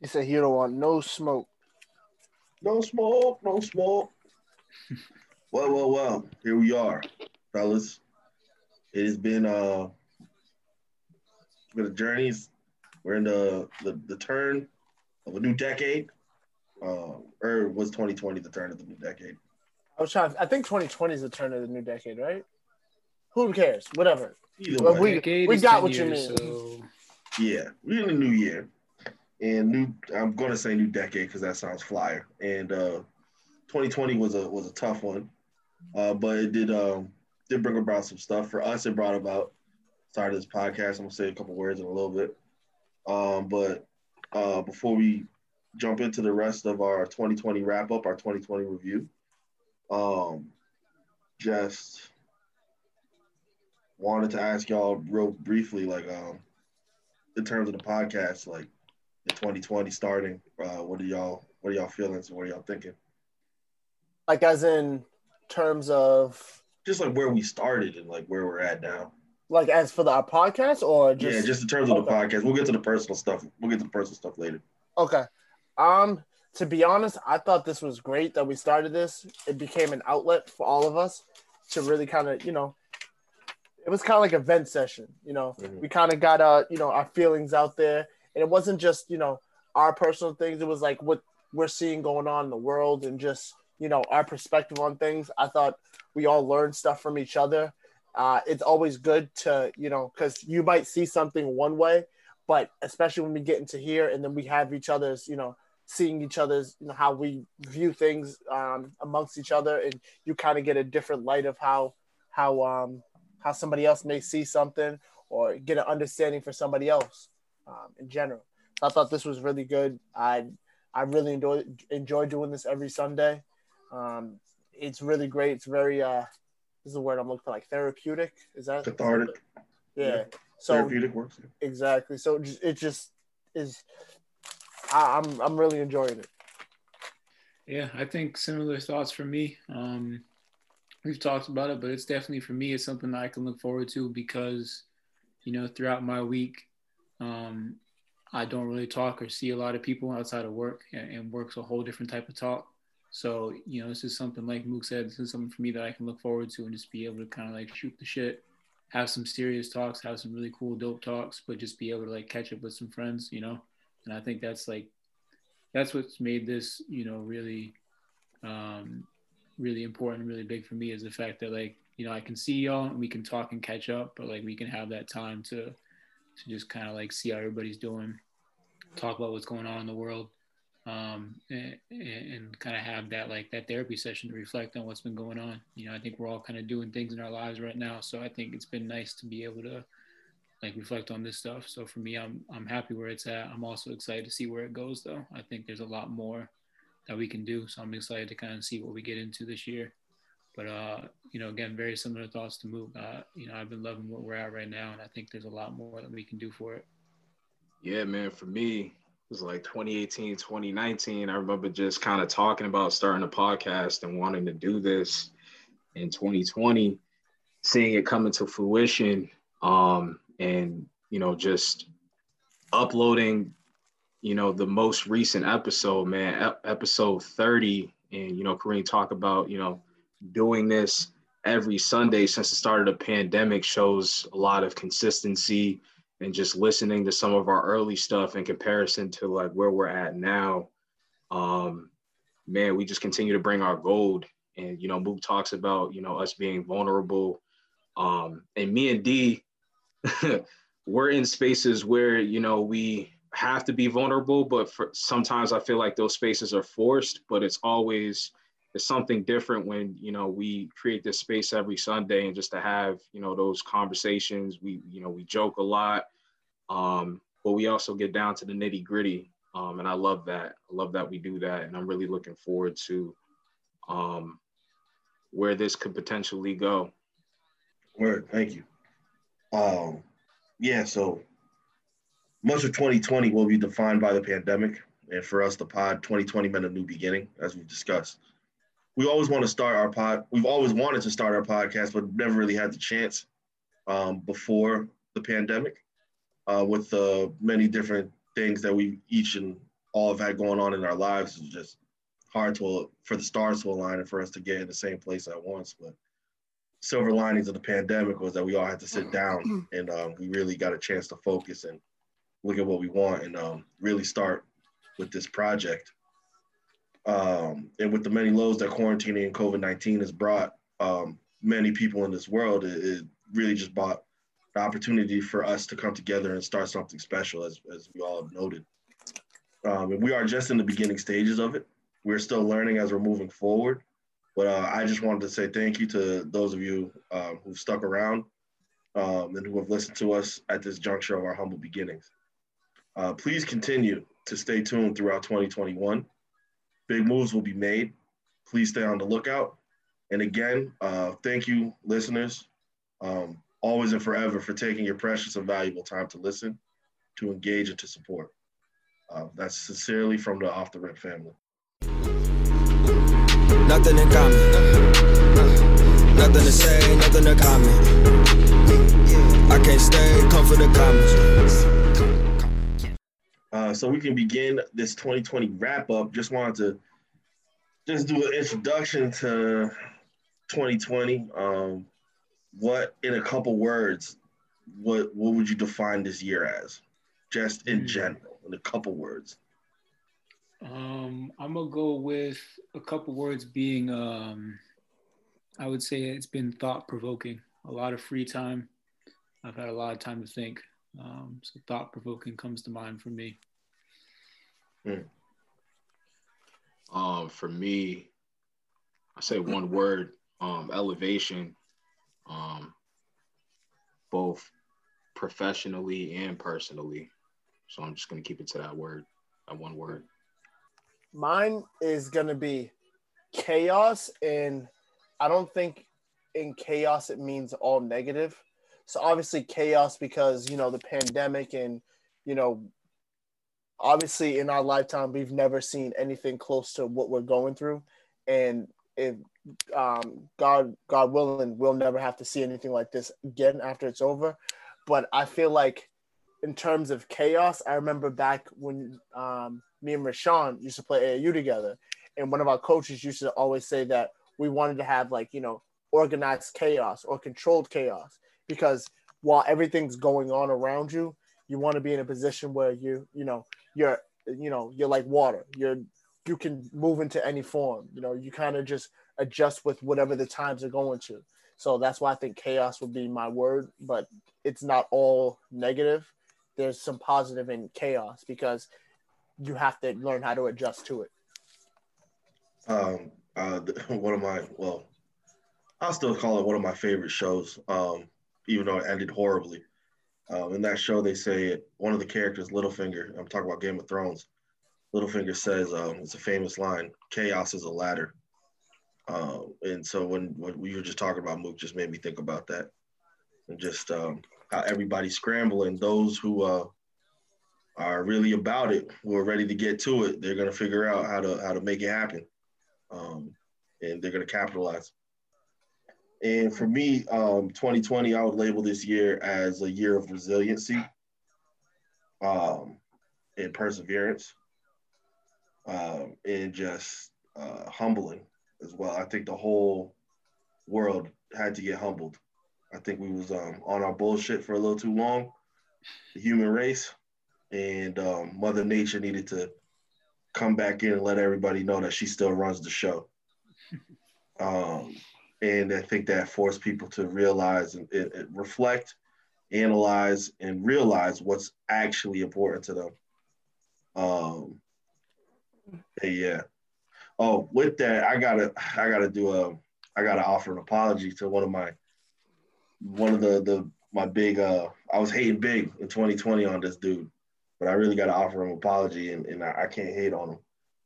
He said he don't want no smoke. No smoke, no smoke. well, well, well. Here we are, fellas. It has been uh been a journey. We're in the, the the turn of a new decade. Uh, or was 2020 the turn of the new decade? I was trying. I think 2020 is the turn of the new decade, right? Who cares? Whatever. Either Well, way. we- we got what you mean. So Yeah, we're in a new year, and new. I'm gonna say new decade because that sounds flyer. And uh, 2020 was a was a tough one, uh, but it did um, did bring about some stuff for us. It brought about started this podcast. I'm gonna say a couple words in a little bit, um, but uh, before we jump into the rest of our 2020 wrap up, our 2020 review, um, just wanted to ask y'all real briefly, like um, in terms of the podcast, like in 2020 starting, uh, what are y'all what are y'all feelings? What are y'all thinking? Like as in terms of Just like where we started and like where we're at now. like as for the our podcast or just yeah, just in terms of the podcast. We'll get to the personal stuff. We'll get to the personal stuff later. Okay. Um, to be honest, I thought this was great that we started this. It became an outlet for all of us to really kind of, you know, it was kind of like a vent session. You know, Mhm. we kind of got uh, you know, our feelings out there, and it wasn't just you know our personal things. It was like what we're seeing going on in the world and just you know our perspective on things. I thought we all learned stuff from each other. Uh, it's always good to you know because you might see something one way, but especially when we get into here and then we have each other's you know seeing each other's you know how we view things um, amongst each other and you kind of get a different light of how how um how somebody else may see something or get an understanding for somebody else um, in general So i thought this was really good i i really enjoy enjoy doing this every sunday um it's really great it's very uh this is the word i'm looking for like therapeutic is that Cathartic, yeah, Yeah. so therapeutic works. exactly so it just, it just is I, i'm i'm really enjoying it yeah, I think similar thoughts for me. Um, we've talked about it, but it's definitely for me. It's something that I can look forward to because, you know, throughout my week, um, I don't really talk or see a lot of people outside of work, and, and work's a whole different type of talk. So, you know, this is something like Mook said. This is something for me that I can look forward to and just be able to kind of like shoot the shit, have some serious talks, have some really cool dope talks, but just be able to like catch up with some friends, you know. And I think that's like that's what's made this, you know, really, um, really important, really big for me is the fact that like, you know, I can see y'all and we can talk and catch up, but like we can have that time to, to just kind of like see how everybody's doing, talk about what's going on in the world, um, and, and kind of have that like that therapy session to reflect on what's been going on. You know, I think we're all kind of doing things in our lives right now, so I think it's been nice to be able to like reflect on this stuff. So for me, I'm I'm happy where it's at. I'm also excited to see where it goes though. I think there's a lot more that we can do. So I'm excited to kind of see what we get into this year. But uh, you know, again, very similar thoughts to move. Uh, you know, I've been loving what we're at right now, and I think there's a lot more that we can do for it. Yeah, man, for me, it was like 2018, 2019. I remember just kind of talking about starting a podcast and wanting to do this in 2020, seeing it come into fruition, um, and you know, just uploading, you know, the most recent episode, man, ep- episode 30, and you know, Kareem talk about, you know, doing this every Sunday since the start of the pandemic shows a lot of consistency and just listening to some of our early stuff in comparison to like where we're at now. Um man we just continue to bring our gold. And you know Mook talks about you know us being vulnerable. Um and me and d we're in spaces where you know we have to be vulnerable but for sometimes i feel like those spaces are forced but it's always it's something different when you know we create this space every sunday and just to have you know those conversations we you know we joke a lot um but we also get down to the nitty gritty um and i love that i love that we do that and i'm really looking forward to um where this could potentially go Word, thank you. Um, yeah, so much of 2020 will be defined by the pandemic. And for us, the pod 2020 meant a new beginning, as we've discussed. We always want to start our pod. We've always wanted to start our podcast, but never really had the chance um, before the pandemic uh, with the many different things that we each and all have had going on in our lives It's just hard to for the stars to align and for us to get in the same place at once. But silver linings of the pandemic was that we all had to sit down and um, we really got a chance to focus and look at what we want and um, really start with this project. Um, and with the many lows that quarantining and COVID 19 has brought um, many people in this world, it, it, really just brought the opportunity for us to come together and start something special, as, as we all have noted. Um, and we are just in the beginning stages of it. We're still learning as we're moving forward. But uh, I just wanted to say thank you to those of you um, who've stuck around um, and who have listened to us at this juncture of our humble beginnings. Uh, please continue to stay tuned throughout 2021. Big moves will be made. Please stay on the lookout. And again, uh, thank you, listeners, um, always and forever for taking your precious and valuable time to listen, to engage, and to support. Uh, that's sincerely from the Off the Rip family. Nothing in common. Nothing to say, nothing to comment. I can't stay, come for the comments. Uh, so we can begin this 2020 wrap up. Just wanted to just do an introduction to 2020. Um, what, in a couple words, what what would you define this year as, just in hmm. general, in a couple words? Um, I'm gonna go with a couple words being, um, I would say it's been thought provoking. A lot of free time. I've had a lot of time to think. Um, so thought provoking comes to mind for me. Hmm. Um, for me, I say one word: um, elevation. Um, both professionally and personally. So I'm just gonna keep it to that word, that one word. Mine is gonna be chaos, and I don't think in chaos it means all negative. So obviously chaos because you know the pandemic and you know obviously in our lifetime we've never seen anything close to what we're going through, and if um, God God willing we'll never have to see anything like this again after it's over. But I feel like in terms of chaos, I remember back when um, me and Rashaan used to play AAU together, and one of our coaches used to always say that we wanted to have like you know organized chaos or controlled chaos because while everything's going on around you, you want to be in a position where you you know you're you know you're like water. You're you can move into any form. You know you kind of just adjust with whatever the times are going to. So that's why I think chaos would be my word, but it's not all negative. There's some positive in chaos because you have to learn how to adjust to it. Um, uh, one of my well, I'll still call it one of my favorite shows. Um, even though it ended horribly. Um, in that show, they say it, one of the characters, Littlefinger. I'm talking about Game of Thrones. Littlefinger says um, it's a famous line: "Chaos is a ladder." Um, and so when, when we were just talking about Mook, just made me think about that, and just um, how everybody's scrambling. Those who uh, are really about it, who are ready to get to it, they're gonna figure out how to how to make it happen, um, and they're gonna capitalize. And for me, um, 2020, I would label this year as a year of resiliency um, and perseverance um, and just uh, humbling as well. I think the whole world had to get humbled. I think we was um, on our bullshit for a little too long, the human race, and um, Mother Nature needed to come back in and let everybody know that she still runs the show. Um, and I think that forced people to realize and, and, reflect, analyze, and realize what's actually important to them. Um, yeah. Oh, with that, I gotta, I gotta do a, I gotta offer an apology to one of my, one of the the my big, uh, I was hating big in 2020 on this dude, but I really gotta offer him an apology, and, and I, I can't hate on him,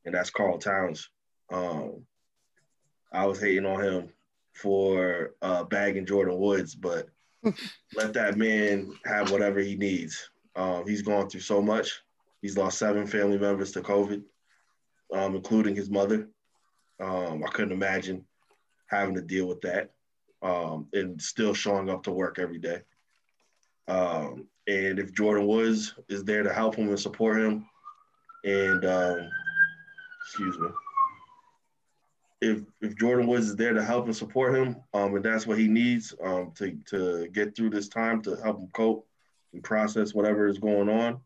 and that's Karl Towns. Um, I was hating on him for uh, bagging Jordyn Woods, but let that man have whatever he needs. Um, he's gone through so much. He's lost seven family members to COVID, um, including his mother. Um, I couldn't imagine having to deal with that um, and still showing up to work every day. Um, and if Jordyn Woods is there to help him and support him, And um, excuse me. If if Jordyn Woods is there to help and support him, um, and that's what he needs um, to to get through this time to help him cope and process whatever is going on,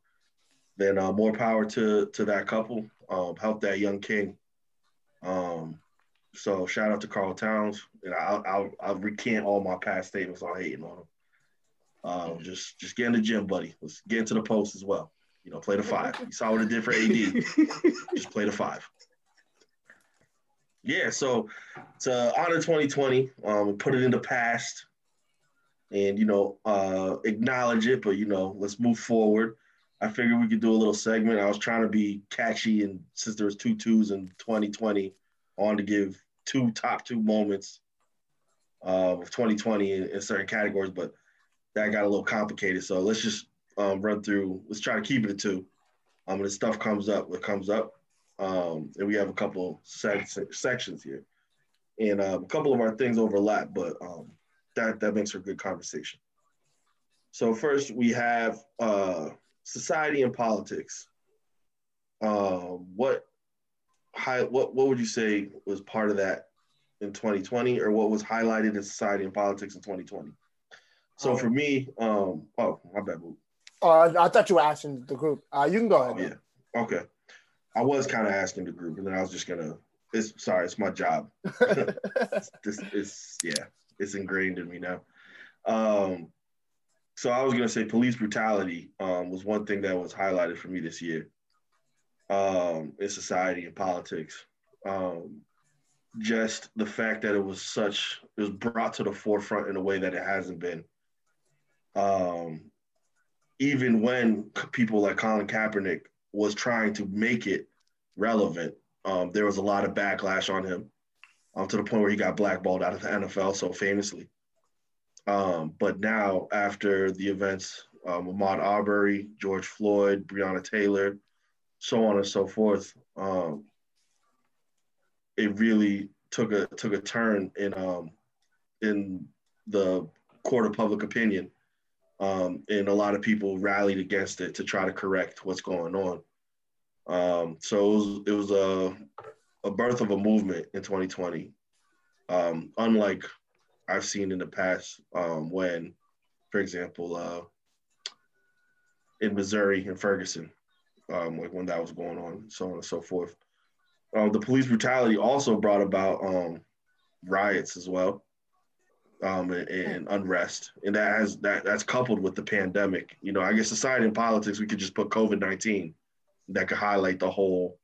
then uh, more power to to that couple. Um, help that young king. Um, so shout out to Karl Towns, and I'll, I'll, I'll recant all my past statements on hating on him. Um, just just get in the gym, buddy. Let's get into the post as well. You know, play the five. You saw what it did for AD. just play the five. Yeah, so to honor 2020, um, put it in the past, and you know, uh, acknowledge it. But you know, let's move forward. I figured we could do a little segment. I was trying to be catchy, and since there was two twos in 2020, I wanted to give two top two moments uh, of 2020 in, in, certain categories, but that got a little complicated. So let's just um, run through. Let's try to keep it at two. Um, stuff comes up, what comes up, um, and we have a couple sec- sections here, and uh, a couple of our things overlap, but um, that that makes for good conversation. So first we have uh, society and politics. Um, what high, what what would you say was part of that in 2020, or what was highlighted in society and politics in 2020? So um, for me, um, oh my bad. Oh, I, I, thought you were asking the group. Uh, you can go ahead. Oh, yeah. Okay. I was kind of asking the group, and then I was just gonna. It's sorry, it's my job. it's, it's, it's yeah, it's ingrained in me now. Um, so I was gonna say police brutality um, was one thing that was highlighted for me this year um, in society and politics. Um, just the fact that it was such, it was brought to the forefront in a way that it hasn't been. Um, even when people like Colin Kaepernick was trying to make it relevant, um, there was a lot of backlash on him um, to the point where he got blackballed out of the NFL so famously. Um, but now, after the events, um, Ahmaud Arbery, George Floyd, Breonna Taylor, so on and so forth. Um, it really took a took a turn in um, in the court of public opinion, um, and a lot of people rallied against it to try to correct what's going on. Um, so it was, it was a a birth of a movement in 2020, um, unlike I've seen in the past um, when, for example, uh, in Missouri and Ferguson, um, like when that was going on, so on and so forth. Uh, the police brutality also brought about um, riots as well, um, and, and, unrest, and that has that that's coupled with the pandemic. You know, I guess aside in politics, we could just put COVID nineteen, that could highlight the whole,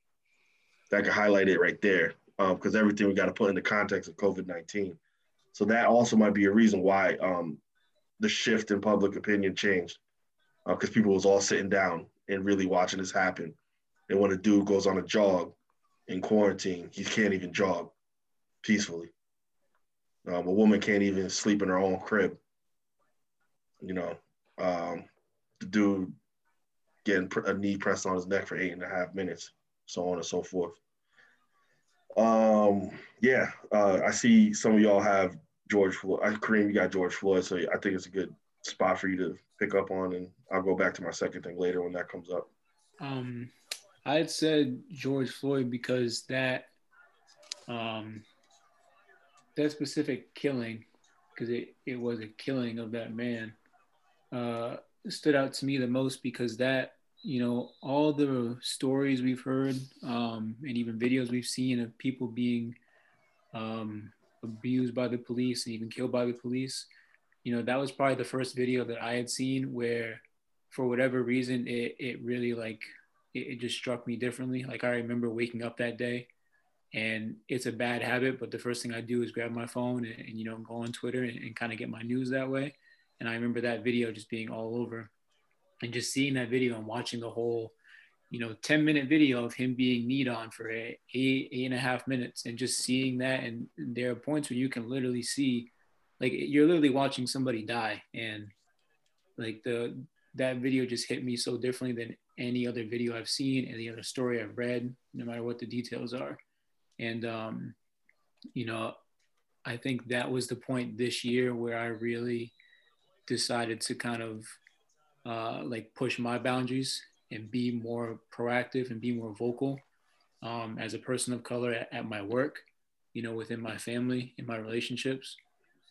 that could highlight it right there, because um, everything we got to put in the context of COVID nineteen. So that also might be a reason why um, the shift in public opinion changed, because uh, people was all sitting down and really watching this happen. And when a dude goes on a jog in quarantine, he can't even jog peacefully. Um, a woman can't even sleep in her own crib. You know, um, the dude getting a knee pressed on his neck for eight and a half minutes, so on and so forth. Um, yeah, uh, I see some of y'all have George Floyd. I, Kareem, you got George Floyd, so I think it's a good spot for you to pick up on, and I'll go back to my second thing later when that comes up. Um, I had said George Floyd because that um, that specific killing, because it, it was a killing of that man, uh, stood out to me the most because that you know all the stories we've heard um, and even videos we've seen of people being um, abused by the police and even killed by the police you know, that was probably the first video that I had seen where, for whatever reason, it, it really like, it, it just struck me differently. Like, I remember waking up that day and it's a bad habit, but the first thing I do is grab my phone and, and you know, go on Twitter and, and kind of get my news that way. And I remember that video just being all over and just seeing that video and watching the whole, you know, 10 minute video of him being kneed on for eight, eight, eight and a half minutes and just seeing that. And there are points where you can literally see like you're literally watching somebody die and like the that video just hit me so differently than any other video I've seen, any other story I've read, no matter what the details are. And um, you know, I think that was the point this year where I really decided to kind of uh, like push my boundaries and be more proactive and be more vocal um, as a person of color at, at, my work, you know, within my family, in my relationships.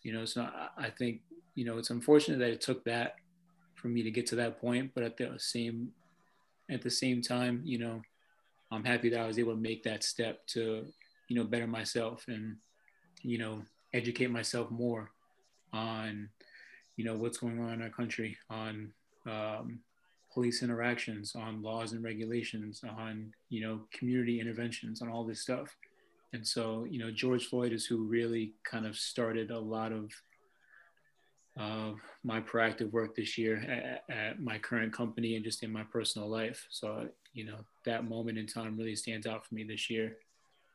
You know, so I, I think, you know, it's unfortunate that it took that for me to get to that point, but at the same at the same time, you know, I'm happy that I was able to make that step to, you know, better myself and, you know, educate myself more on, you know, what's going on in our country, on um, police interactions, on laws and regulations, on, you know, community interventions, on all this stuff. And so, you know, George Floyd is who really kind of started a lot of uh, my proactive work this year at, at, my current company and just in my personal life. So, you know, that moment in time really stands out for me this year,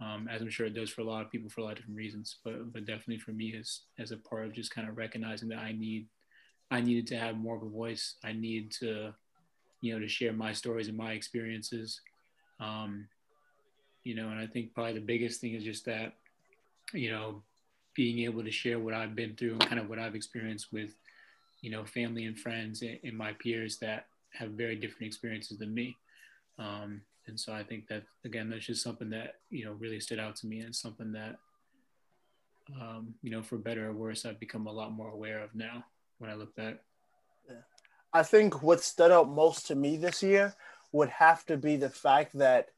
um, as I'm sure it does for a lot of people for a lot of different reasons. But, but definitely for me as as a part of just kind of recognizing that I need, I needed to have more of a voice. I need to, you know, to share my stories and my experiences. Um, you know, and I think probably the biggest thing is just that, you know, being able to share what I've been through and kind of what I've experienced with, you know, family and friends and, and my peers that have very different experiences than me. Um, and so I think that again, that's just something that you know really stood out to me and something that um, you know, for better or worse, I've become a lot more aware of now when I look back. Yeah. I think what stood out most to me this year would have to be the fact that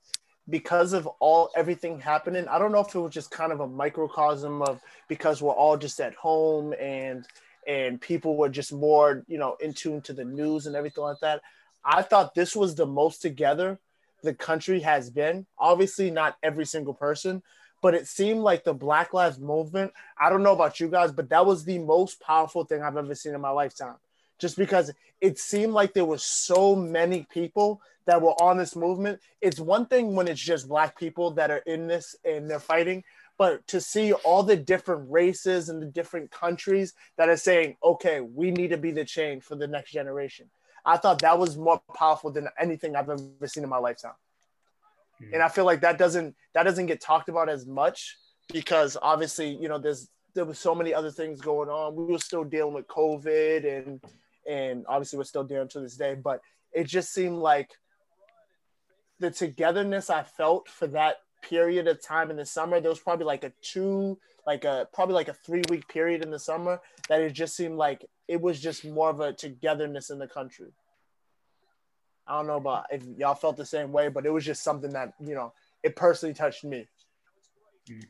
because of all everything happening i don't know if it was just kind of a microcosm of because we're all just at home and and people were just more you know in tune to the news and everything like that i thought this was the most together the country has been obviously not every single person but it seemed like the black lives movement i don't know about you guys but that was the most powerful thing i've ever seen in my lifetime just because it seemed like there were so many people that were on this movement. It's one thing when it's just black people that are in this and they're fighting, but to see all the different races and the different countries that are saying, okay, we need to be the change for the next generation. I thought that was more powerful than anything I've ever seen in my lifetime. Mm-hmm. And I feel like that doesn't that doesn't get talked about as much because obviously, you know, there's there was so many other things going on. We were still dealing with COVID and and obviously we're still dealing to this day, but it just seemed like the togetherness I felt for that period of time in the summer, there was probably like a two, like a probably like a three week period in the summer that it just seemed like it was just more of a togetherness in the country. I don't know about if y'all felt the same way, but it was just something that, you know, it personally touched me. Mm.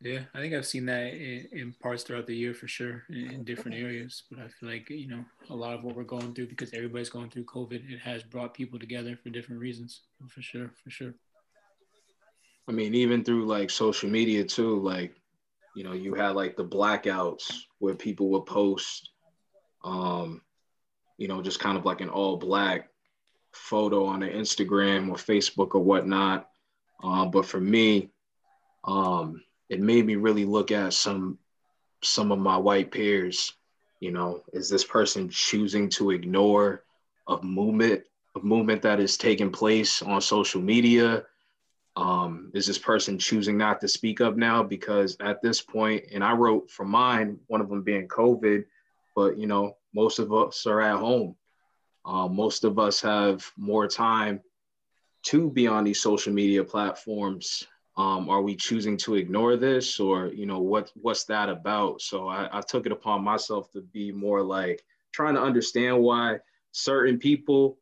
Yeah, I think I've seen that in, in parts throughout the year for sure in, in, different areas. But I feel like, you know, a lot of what we're going through because everybody's going through COVID, it has brought people together for different reasons. For sure, for sure. I mean, even through like social media too, like, you know, you had like the blackouts where people would post, um, you know, just kind of like an all black photo on their Instagram or Facebook or whatnot. Um, but for me, um, it made me really look at some some of my white peers. You know, is this person choosing to ignore a movement a movement that is taking place on social media? Um, is this person choosing not to speak up now? Because at this point, and I wrote for mine, one of them being COVID, but you know, most of us are at home. Um, most of us have more time to be on these social media platforms. Um, are we choosing to ignore this or you know what what's that about? So I, I took it upon myself to be more like trying to understand why certain people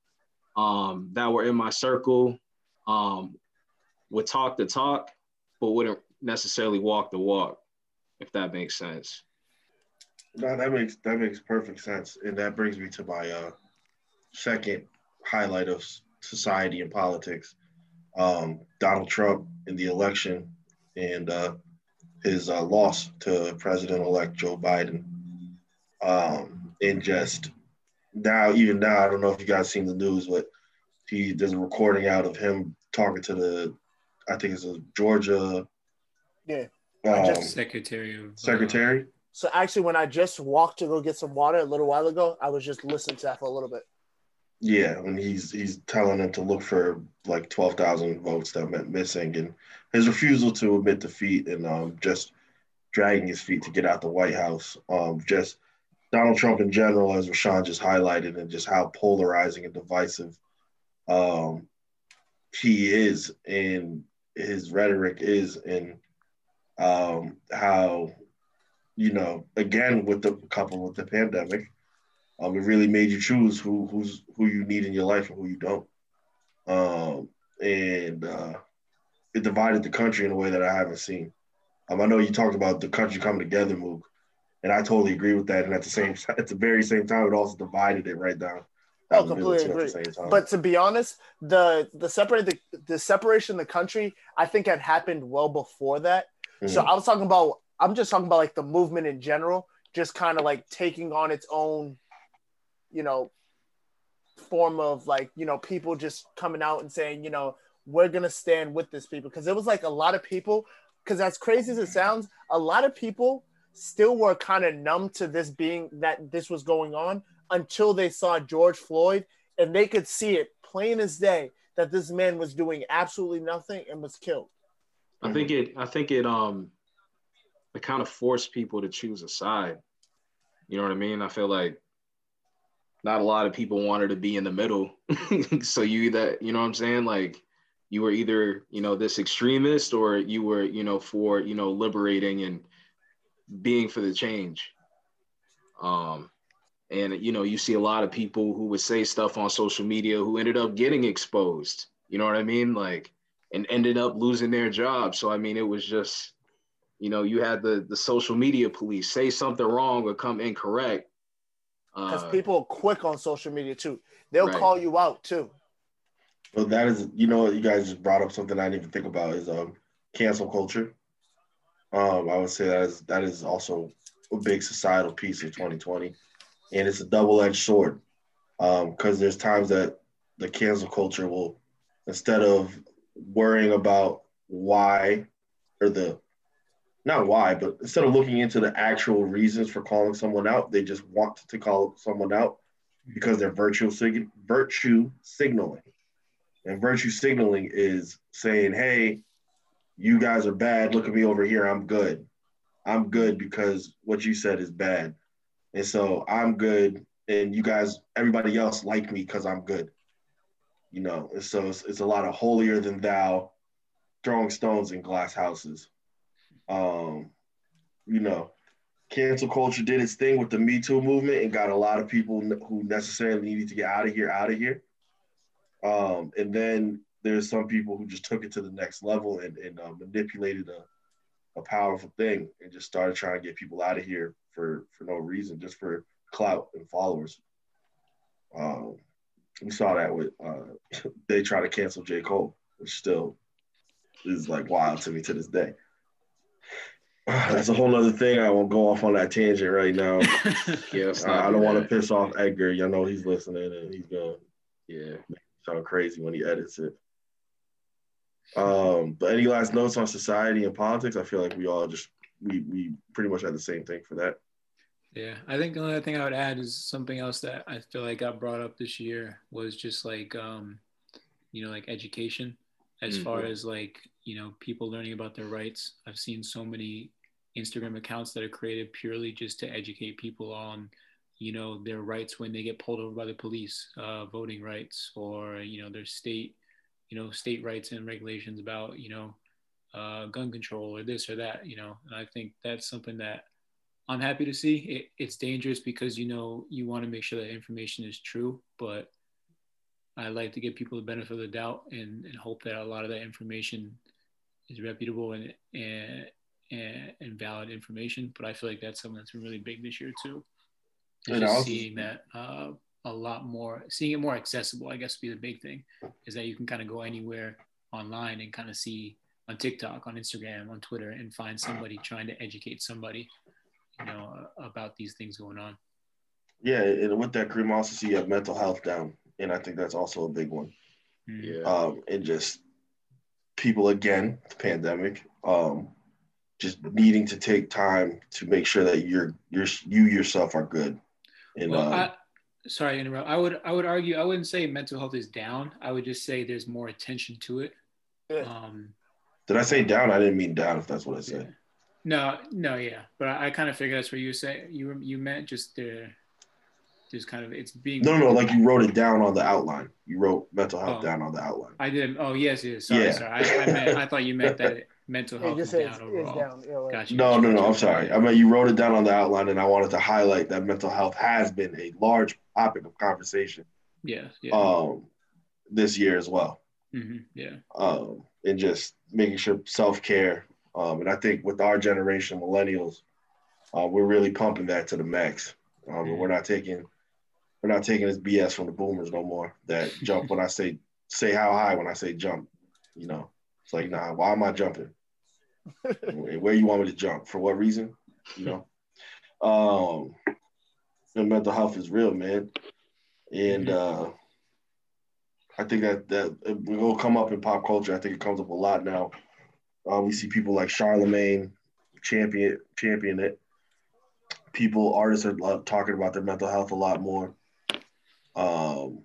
um, that were in my circle um, would talk the talk but wouldn't necessarily walk the walk if that makes sense no that makes that makes perfect sense and that brings me to my uh, second highlight of society and politics um, Donald Trump in the election and uh, his uh, loss to President-elect Joe Biden. Um, and just now, even now, I don't know if you guys seen the news, but he there's a recording out of him talking to the, I think it's a Georgia. Yeah. Um, just secretary of uh, secretary. So actually, when I just walked to go get some water a little while ago, I was just listening to that for a little bit. Yeah, and he's he's telling them to look for like twelve thousand votes that went missing, and his refusal to admit defeat and um, just dragging his feet to get out the White House. Um, just Donald Trump in general, as Rashaan just highlighted, and just how polarizing and divisive um, he is and his rhetoric is and um, how you know again with the couple with the pandemic um, it really made you choose who who's who you need in your life and who you don't um, and uh, it divided the country in a way that I haven't seen. Um, I know you talked about the country coming together, Mook, and I totally agree with that. And at the same at the very same time, it also divided it right down. Oh, completely agree. But to be honest, the the separate the, the separation of the country, I think had happened well before that. Mm-hmm. So I was talking about I'm just talking about like the movement in general, just kind of like taking on its own, you know, form of like, you know, people just coming out and saying, you know, we're gonna stand with this people. Because it was like a lot of people, because as crazy as it sounds, a lot of people still were kind of numb to this being that this was going on until they saw George Floyd and they could see it plain as day that this man was doing absolutely nothing and was killed. I think it I think it um it kind of forced people to choose a side. You know what I mean? I feel like not a lot of people wanted to be in the middle. so you either, you know what I'm saying? Like you were either, you know, this extremist or you were, you know, for, you know, liberating and being for the change. Um, and you know, you see a lot of people who would say stuff on social media who ended up getting exposed. You know what I mean? Like, and ended up losing their job. So I mean, it was just, you know, you had the the social media police say something wrong or come incorrect. Because uh, people are quick on social media too. They'll right. call you out too. Well, that is, you know, you guys just brought up something I didn't even think about is um cancel culture. Um, I would say that is that is also a big societal piece of 2020 and it's a double-edged sword because um, there's times that the cancel culture will instead of worrying about why or the not why but instead of looking into the actual reasons for calling someone out they just want to call someone out because they're virtue sig- virtue signaling. And virtue signaling is saying hey you guys are bad. Look at me over here. I'm good. I'm good because what you said is bad and so I'm good, and you guys, everybody else like me because I'm good. You know, and so it's, it's, a lot of holier than thou, throwing stones in glass houses. Um, you know, cancel culture did its thing with the Me Too movement and got a lot of people who necessarily needed to get out of here out of here. Um, and then there's some people who just took it to the next level and, and uh, manipulated a, a powerful thing and just started trying to get people out of here for for no reason, just for clout and followers. Um, we saw that with uh, they try to cancel J Cole, which still is like wild to me to this day. That's a whole other thing. I won't go off on that tangent right now. yeah, I, I don't want to piss off Edgar. Y'all know he's listening and he's going. Yeah, sound crazy when he edits it. Um, but any last notes on society and politics? I feel like we all just we we pretty much had the same thing for that. Yeah, I think the only thing I would add is something else that I feel like got brought up this year was just like um, you know, like education as mm-hmm. far as like, you know, people learning about their rights. I've seen so many Instagram accounts that are created purely just to educate people on, you know, their rights when they get pulled over by the police, uh, voting rights, or you know, their state, you know, state rights and regulations about, you know, uh, gun control or this or that, you know. And I think that's something that I'm happy to see. It, it's dangerous because you know you want to make sure that information is true, but I like to give people the benefit of the doubt and, and hope that a lot of that information is reputable and, and and, and valid information. But I feel like that's something that's been really big this year too. And just seeing that uh, a lot more, seeing it more accessible, I guess, would be the big thing is that you can kind of go anywhere online and kind of see on TikTok, on Instagram, on Twitter, and find somebody trying to educate somebody, you know, about these things going on. Yeah, and with that, Kareem, also see you have mental health down, and I think that's also a big one. Hmm. Yeah, um, and just people again, the pandemic, um, just needing to take time to make sure that you're you're you yourself are good. And well, um, I, sorry to interrupt. I would I would argue I wouldn't say mental health is down. I would just say there's more attention to it. Yeah. Um, did I say down? I didn't mean down. If that's what I said. No, no, yeah, but I, I kind of figured that's what you say. You you meant just the just kind of it's being No, no, like you wrote it down on the outline. You wrote mental health Oh. down on the outline. I did. Oh yes, yes. Sorry, Yeah. sorry. I, I, meant, I thought you meant that it, mental It health just is down is overall. down. Yeah, right. Gotcha. No, no, no. I'm sorry. I mean, you wrote it down on the outline, and I wanted to highlight that mental health has been a large topic of conversation Yeah, yeah, um, this year as well. hmm yeah. um, and just making sure self care. Um, and I think with our generation, millennials, uh, we're really pumping that to the max. Um, and we're not taking we're not taking this BS from the boomers no more. That jump when I say say how high when I say jump. You know, it's like nah. Why am I jumping? Where you want me to jump? For what reason? You know. Um, and mental health is real, man. And uh, I think that that it will come up in pop culture. I think it comes up a lot now. We see people like Charlemagne champion champion it. People, artists are uh, talking about their mental health a lot more. Um,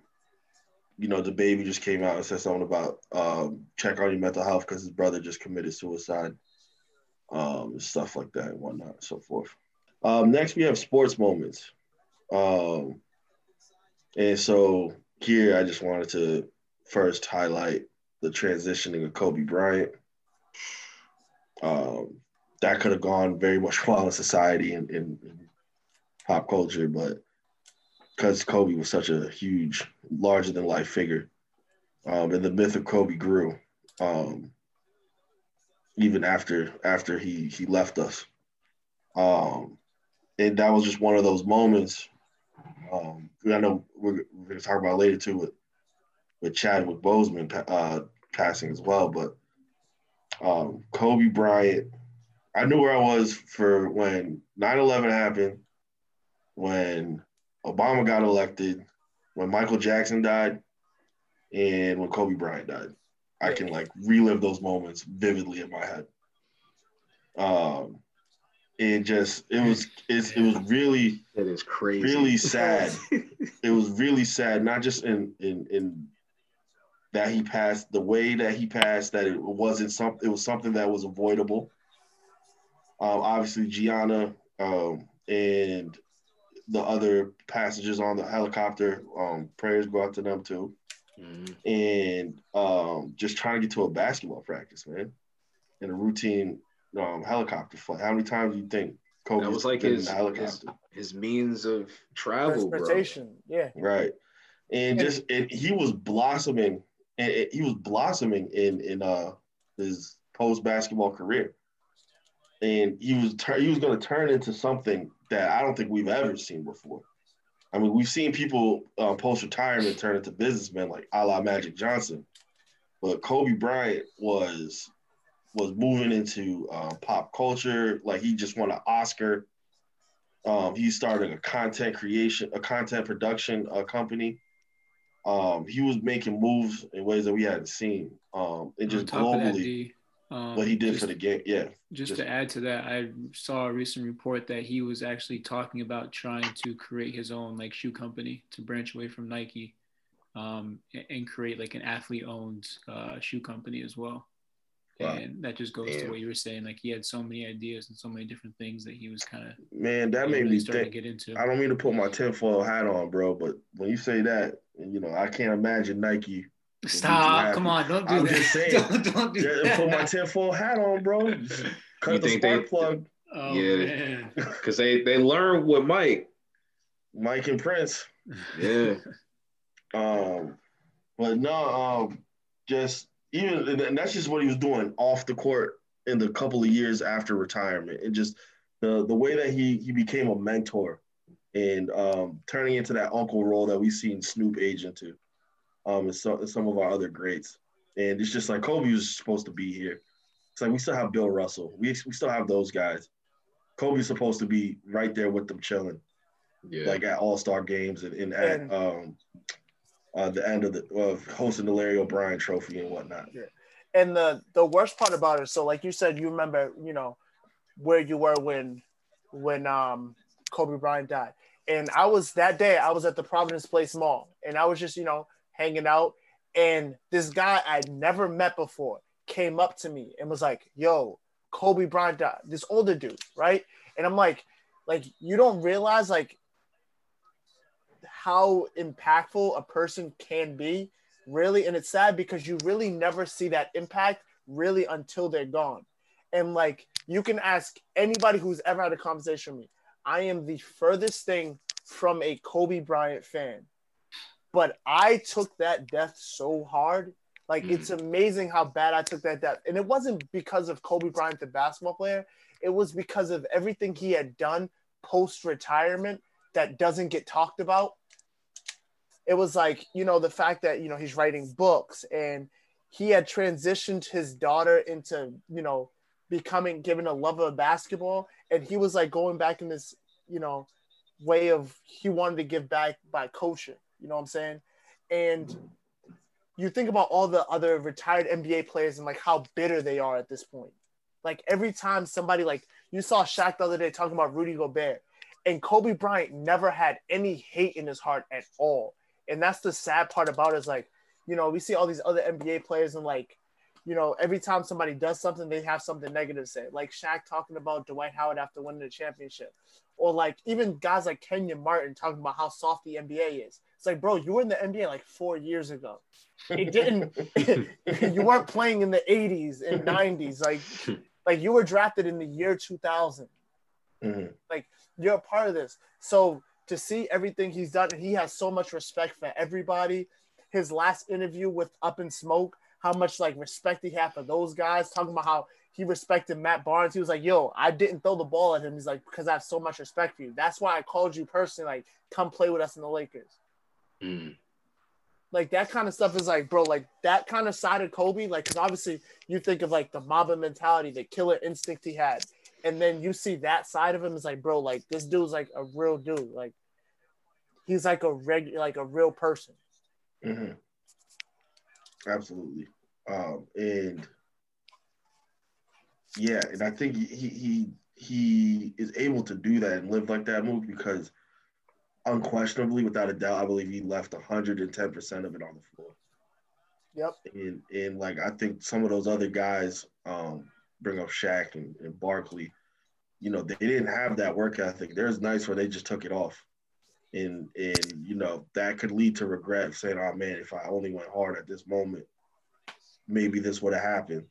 you know, DaBaby just came out and said something about um, check on your mental health because his brother just committed suicide, um, stuff like that and whatnot and so forth. Um, next, we have sports moments. Um, and so here, I just wanted to first highlight the transitioning of Kobe Bryant. Um, that could have gone very much well in society and in, in pop culture, but because Kobe was such a huge, larger than life figure, um, and the myth of Kobe grew, um, even after after he he left us. Um, and that was just one of those moments. Um, I know we're, we're going to talk about later too with with Chadwick Boseman uh, passing as well, but um, Kobe Bryant. I knew where I was for when 9/11 happened, when Obama got elected, when Michael Jackson died, and when Kobe Bryant died. I can like relive those moments vividly in my head. Um, and just it was it's, it was really it is crazy. really sad. it was really sad, not just in in in that he passed, the way that he passed, that it wasn't something. It was something that was avoidable. Um, obviously, Gianna um, and the other passengers on the helicopter, um, prayers go out to them too. Mhm. And um, just trying to get to a basketball practice, man, in a routine um, helicopter flight. How many times do you think Kobe That was like his, his his means of travel, bro. Yeah. Right. And just and he was blossoming and he was blossoming in in uh his post basketball career. And he was he was going to turn into something that I don't think we've ever seen before. I mean, we've seen people uh, post retirement turn into businessmen like a la Magic Johnson, but Kobe Bryant was was moving into uh, pop culture. Like he just won an Oscar. Um, he started a content creation, a content production uh, company. Um, he was making moves in ways that we hadn't seen, um, and just On top of that, globally D, um, what he did just- for the game. Yeah, Just, Just- to add to that, I saw a recent report that he was actually talking about trying to create his own like shoe company to branch away from Nike, um, and, and create like an athlete-owned uh, shoe company as well. Wow. And that just goes to what you were saying. Like he had so many ideas and so many different things that he was kind of man, that made really me starting think. to get into. I don't mean to put my tinfoil hat on, bro, but when you say that, you know, I can't imagine Nike. Stop! Come on! Don't do I'm that! just saying. don't, don't do Yeah, that. put my tinfoil hat on, bro. Cut You the think spark they- plug, oh Yeah. Because they, they learned with Mike. Mike and Prince. Yeah. Um, but no, um, just even and that's just what he was doing off the court in the couple of years after retirement, and just the the way that he he became a mentor and um, turning into that uncle role that we've seen Snoop age into, um, and, so, and some of our other greats, and it's just like Kobe was supposed to be here. It's like we still have Bill Russell, we we still have those guys. Kobe's supposed to be right there with them chilling Yeah. like at All Star games and, and at And- um, uh, the end of the of hosting the Larry O'Brien Trophy and whatnot. Yeah. And the the worst part about it, so like you said, you remember, you know, where you were when when um Kobe Bryant died. And I was that day, I was at the Providence Place Mall and I was just, you know, hanging out. And this guy I'd never met before came up to me and was like, yo, Kobe Bryant died. This older dude, right? And I'm like, like, you don't realize like how impactful a person can be, really. And it's sad because you really never see that impact really until they're gone. And like you can ask anybody who's ever had a conversation with me. I am the furthest thing from a Kobe Bryant fan. But I took that death so hard. Like mm. it's amazing how bad I took that death. And it wasn't because of Kobe Bryant, the basketball player. It was because of everything he had done post retirement that doesn't get talked about. It was like, you know, the fact that, you know, he's writing books and he had transitioned his daughter into, you know, becoming given a love of basketball. And he was like going back in this, you know, way of he wanted to give back by coaching. You know what I'm saying? And you think about all the other retired NBA players and like how bitter they are at this point. Like every time somebody like you saw Shaq the other day talking about Rudy Gobert, and Kobe Bryant never had any hate in his heart at all. And that's the sad part about it is like, you know, we see all these other NBA players and like, you know, every time somebody does something, they have something negative to say. Like Shaq talking about Dwight Howard after winning the championship. Or like even guys like Kenyon Martin talking about how soft the NBA is. It's like, bro, you were in the NBA like four years ago. It didn't you weren't playing in the 80s and 90s. Like like you were drafted in the year 2000. Mm-hmm. Like you're a part of this. So to see everything he's done, he has so much respect for everybody. His last interview with All the Smoke, how much like respect he had for those guys, talking about how he respected Matt Barnes. He was like, "Yo, I didn't throw the ball at him." He's like, "Because I have so much respect for you. That's why I called you personally. Like, come play with us in the Lakers." Mm. Like that kind of stuff is like, bro, like that kind of side of Kobe, like, because obviously you think of like the Mamba mentality, the killer instinct he had and then you see that side of him is like, bro, like this dude's like a real dude. Like he's like a regular, like a real person. Mm-hmm. Absolutely. Um, and yeah, and I think he he he is able to do that and live like that move because unquestionably, without a doubt, I believe he left 110 percent of it on the floor. Yep. And and like I think some of those other guys, um, bring up Shaq and, and Barkley, you know, they didn't have that work ethic. There's nights where they just took it off. And and you know, that could lead to regret saying, Oh man, if I only went hard at this moment, maybe this would have happened.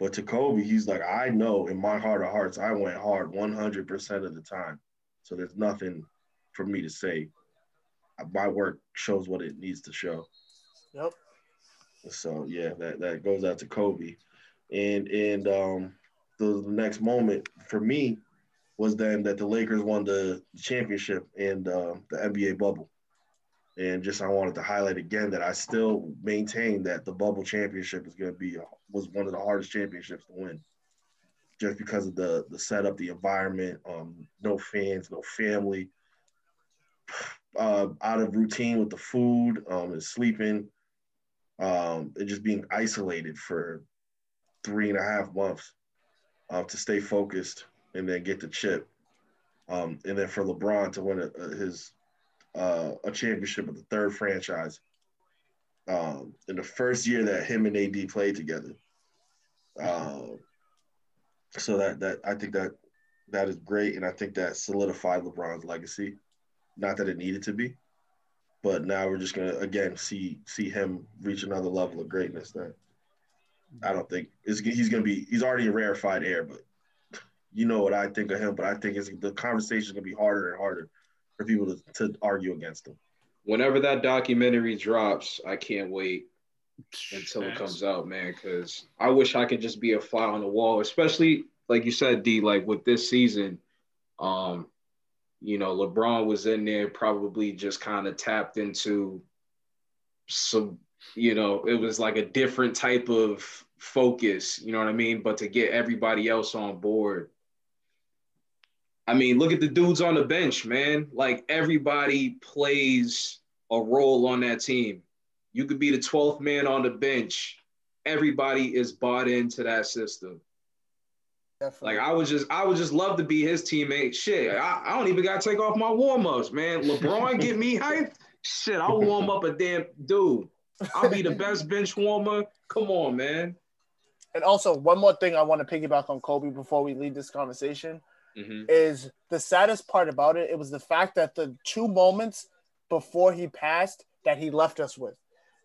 But to Kobe, he's like, I know in my heart of hearts, I went hard 100% of the time. So there's nothing for me to say. My work shows what it needs to show. Yep. So yeah, that, that goes out to Kobe and and um, the, next moment for me was then that the Lakers won the championship and uh, the NBA bubble. And just I wanted to highlight again that I still maintain that the bubble championship is going to be was one of the hardest championships to win, just because of the the setup, the environment, um, no fans, no family, uh, out of routine with the food, um, and sleeping, um, and just being isolated for three and a half months uh, to stay focused and then get the chip. Um, and then for LeBron to win a, a, his uh, a championship with the third franchise um, in the first year that him and AD played together. Um, so that that I think that that is great, and I think that solidified LeBron's legacy. Not that it needed to be, but now we're just gonna again see see him reach another level of greatness that I don't think he's going to be. He's already a rarefied air, but you know what I think of him. But I think it's, the conversation is going to be harder and harder for people to, to argue against him. Whenever that documentary drops, I can't wait until it comes out, man. Because I wish I could just be a fly on the wall, especially like you said, D. Like with this season, um, you know, LeBron was in there, probably just kind of tapped into some you know, it was like a different type of focus, you know what I mean? But to get everybody else on board. I mean, look at the dudes on the bench, man. Like everybody plays a role on that team. You could be the 12th man on the bench. Everybody is bought into that system. Definitely. Like I would just, I would just love to be his teammate. Shit, I, I don't even got to take off my warm ups, man. LeBron get me hyped. Shit, I'll warm up a damn dude. I'll be the best bench warmer. Come on, man. And also, one more thing I want to piggyback on Kobe before we leave this conversation mm-hmm. is the saddest part about it. It was the fact that the two moments before he passed that he left us with.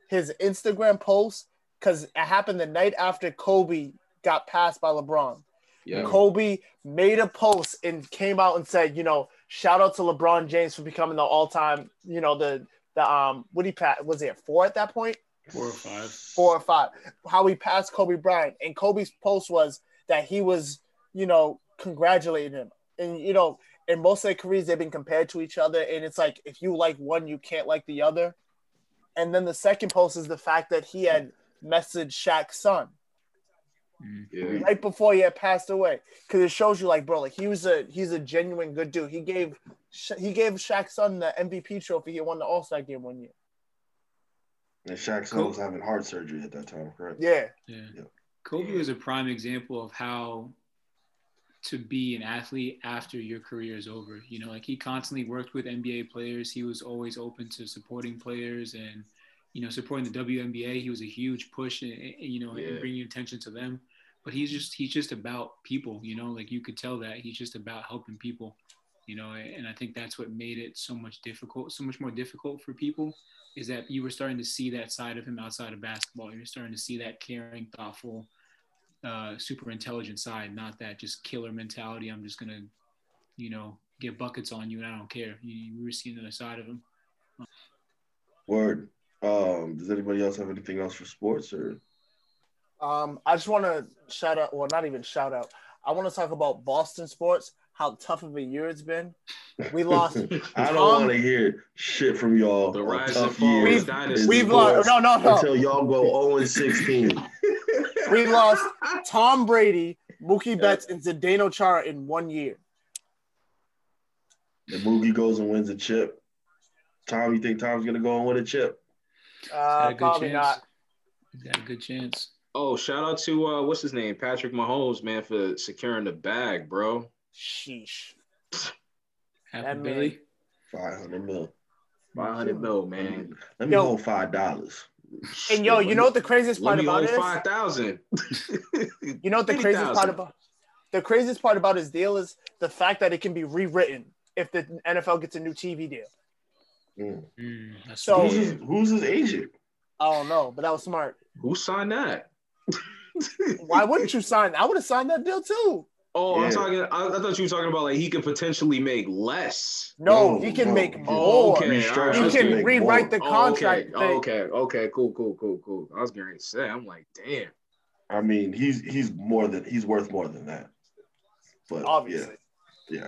His Instagram post, because it happened the night after Kobe got passed by LeBron. Yeah. Kobe made a post and came out and said, you know, shout out to LeBron James for becoming the all-time, you know, the the um what he passed was it four at that point? Four or five. Four or five. How he passed Kobe Bryant. And Kobe's post was that he was, you know, congratulating him. And you know, in most of their careers they've been compared to each other. And it's like if you like one, you can't like the other. And then the second post is the fact that he had messaged Shaq's son Yeah. right before he had passed away because it shows you like bro like he was a he's a genuine good dude he gave Sha- he gave Shaq's son the MVP trophy he won the All-Star game one year And Shaq's son was having heart surgery at that time, correct? yeah Yeah. Yeah. Kobe was a prime example of how to be an athlete after your career is over. You know, like he constantly worked with NBA players. He was always open to supporting players and, you know, supporting the WNBA. He was a huge push, in, in- you know, in Yeah. bringing attention to them. But he's just he's just about people. You know, like you could tell that he's just about helping people. You know, and I think that's what made it so much difficult, so much more difficult for people is that you were starting to see that side of him outside of basketball. You're starting to see that caring, thoughtful, uh, super intelligent side, not that just killer mentality. I'm just gonna, you know, get buckets on you and I don't care. You, you were seeing the other side of him. Word. Um, does anybody else have anything else for sports or um I just want to shout out well not even shout out I want to talk about Boston sports how tough of a year it's been we lost I don't want to hear shit from y'all. The rise tough and fall years We've- of dynasty. in we've lost no no no until y'all go 0 and 16. we lost Tom Brady Mookie Betts and Zdeno Chara in one year The Mookie goes and wins a chip. Tom, you think Tom's gonna go and win a chip? Had uh, probably chance. not He's got a good chance. Oh, shout out to uh, what's his name, Patrick Mahomes, man, for securing the bag, bro. sheesh Happy That Billy. 500 mil. Five hundred mil, man. Let me Yo. hold five dollars. and yo you know what the craziest Let part me about hold it is five thousand. You know what the craziest part about the craziest part about his deal is the fact that it can be rewritten if the NFL gets a new TV deal. Mm. Mm, So- Who's his, who's his agent? I don't know, but that was smart. Who signed that? Why wouldn't you sign? I would have signed that deal too. Oh, I'm talking. I, I thought you were talking about like he could potentially make less. No, No, he can no. make Oh, more. okay. He all right, Restructure okay. can rewrite more. the Oh, contract. okay. thing. okay, okay, cool, cool, cool, cool, cool. I was going to say, I'm like, damn. I mean, he's he's more than he's worth more than that. But Obviously. yeah.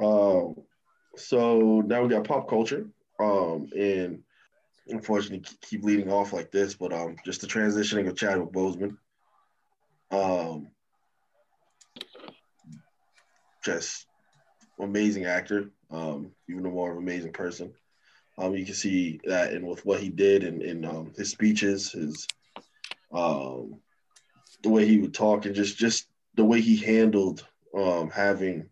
Um, so now we got pop culture. Um, and unfortunately keep- leading off like this, but um, just the transitioning of Chadwick Boseman. Um, just amazing actor. Um, even a more of amazing person. Um, you can see that and with what he did in, in um, his speeches, his um, the way he would talk, and just just the way he handled um, having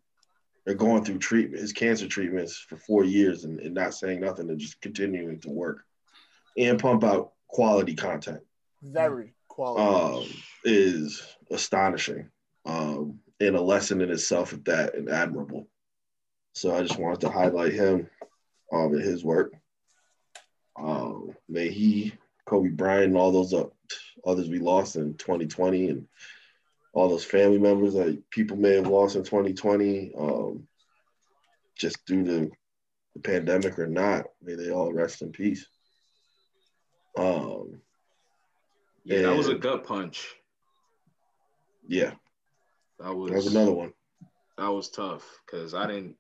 or going through treatment, his cancer treatments for four years, and, and not saying nothing and just continuing to work and pump out quality content Very quality. um, is astonishing um, and a lesson in itself at that and admirable. So I just wanted to highlight him um, and his work. Um, may he, Kobe Bryant, and all those uh, others we lost in 2020 and all those family members that people may have lost in 2020 um, just due to the pandemic or not, may they all rest in peace. Um, Yeah, that was a gut punch. yeah, That was that was another one. that was tough because I didn't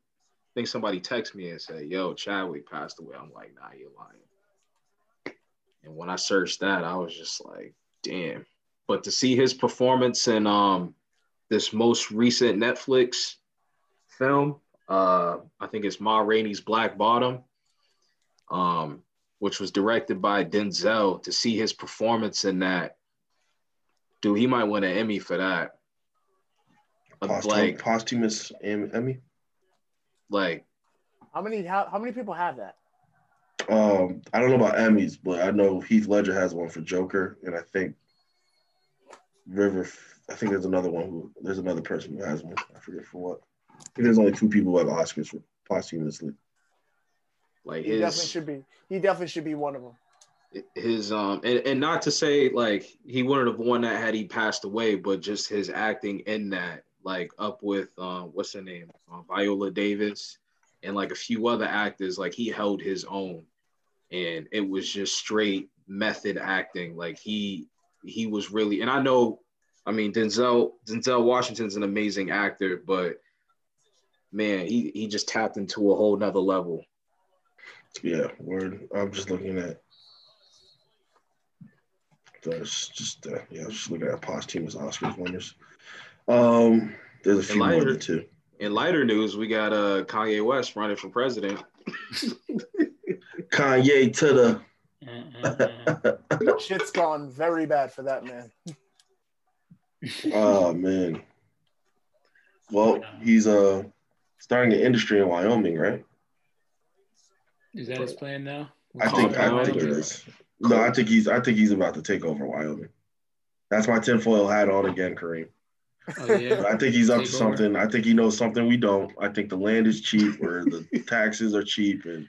think somebody text me and said, "Yo, Chadwick passed away." I'm like, "Nah, you're lying." And when I searched that, I was just like, "Damn!" But to see his performance in um this most recent Netflix film, uh, I think it's Ma Rainey's Black Bottom, um, which was directed by Denzel. To see his performance in that, dude, he might win an Emmy for that. Posthum- Like, posthumous Emmy. like how many how, how many people have that? Um, I don't know about Emmys, but I know Heath Ledger has one for Joker, and I think River. I think there's another one who there's another person who has one. I forget for what. I think there's only two people who have Oscars for posthumously. Like He his definitely should be. He definitely should be one of them. his um and, and not to say like he wouldn't have won that had he passed away, but just his acting in that, like up with um what's her name, uh, Viola Davis, and like a few other actors, like he held his own, and it was just straight method acting. Like he he was really, and I know, I mean Denzel Denzel Washington's an amazing actor, but man, he he just tapped into a whole nother level. Yeah, word. I'm just looking at. That's just uh, yeah, just looking at posthumous Oscars winners. Um, there's a few more lighter- than two. In lighter news, we got uh Kanye West running for president. Kanye to the. Shit's gone very bad for that man. oh man. Well, he's uh starting an industry in Wyoming, right? Is that his plan now? I think I think it Wyoming. is. No, I think he's I think he's about to take over Wyoming. That's my tinfoil hat on again, Kareem. Oh yeah. I think he's up Take to over. something. I think he knows something we don't. I think the land is cheap or the taxes are cheap and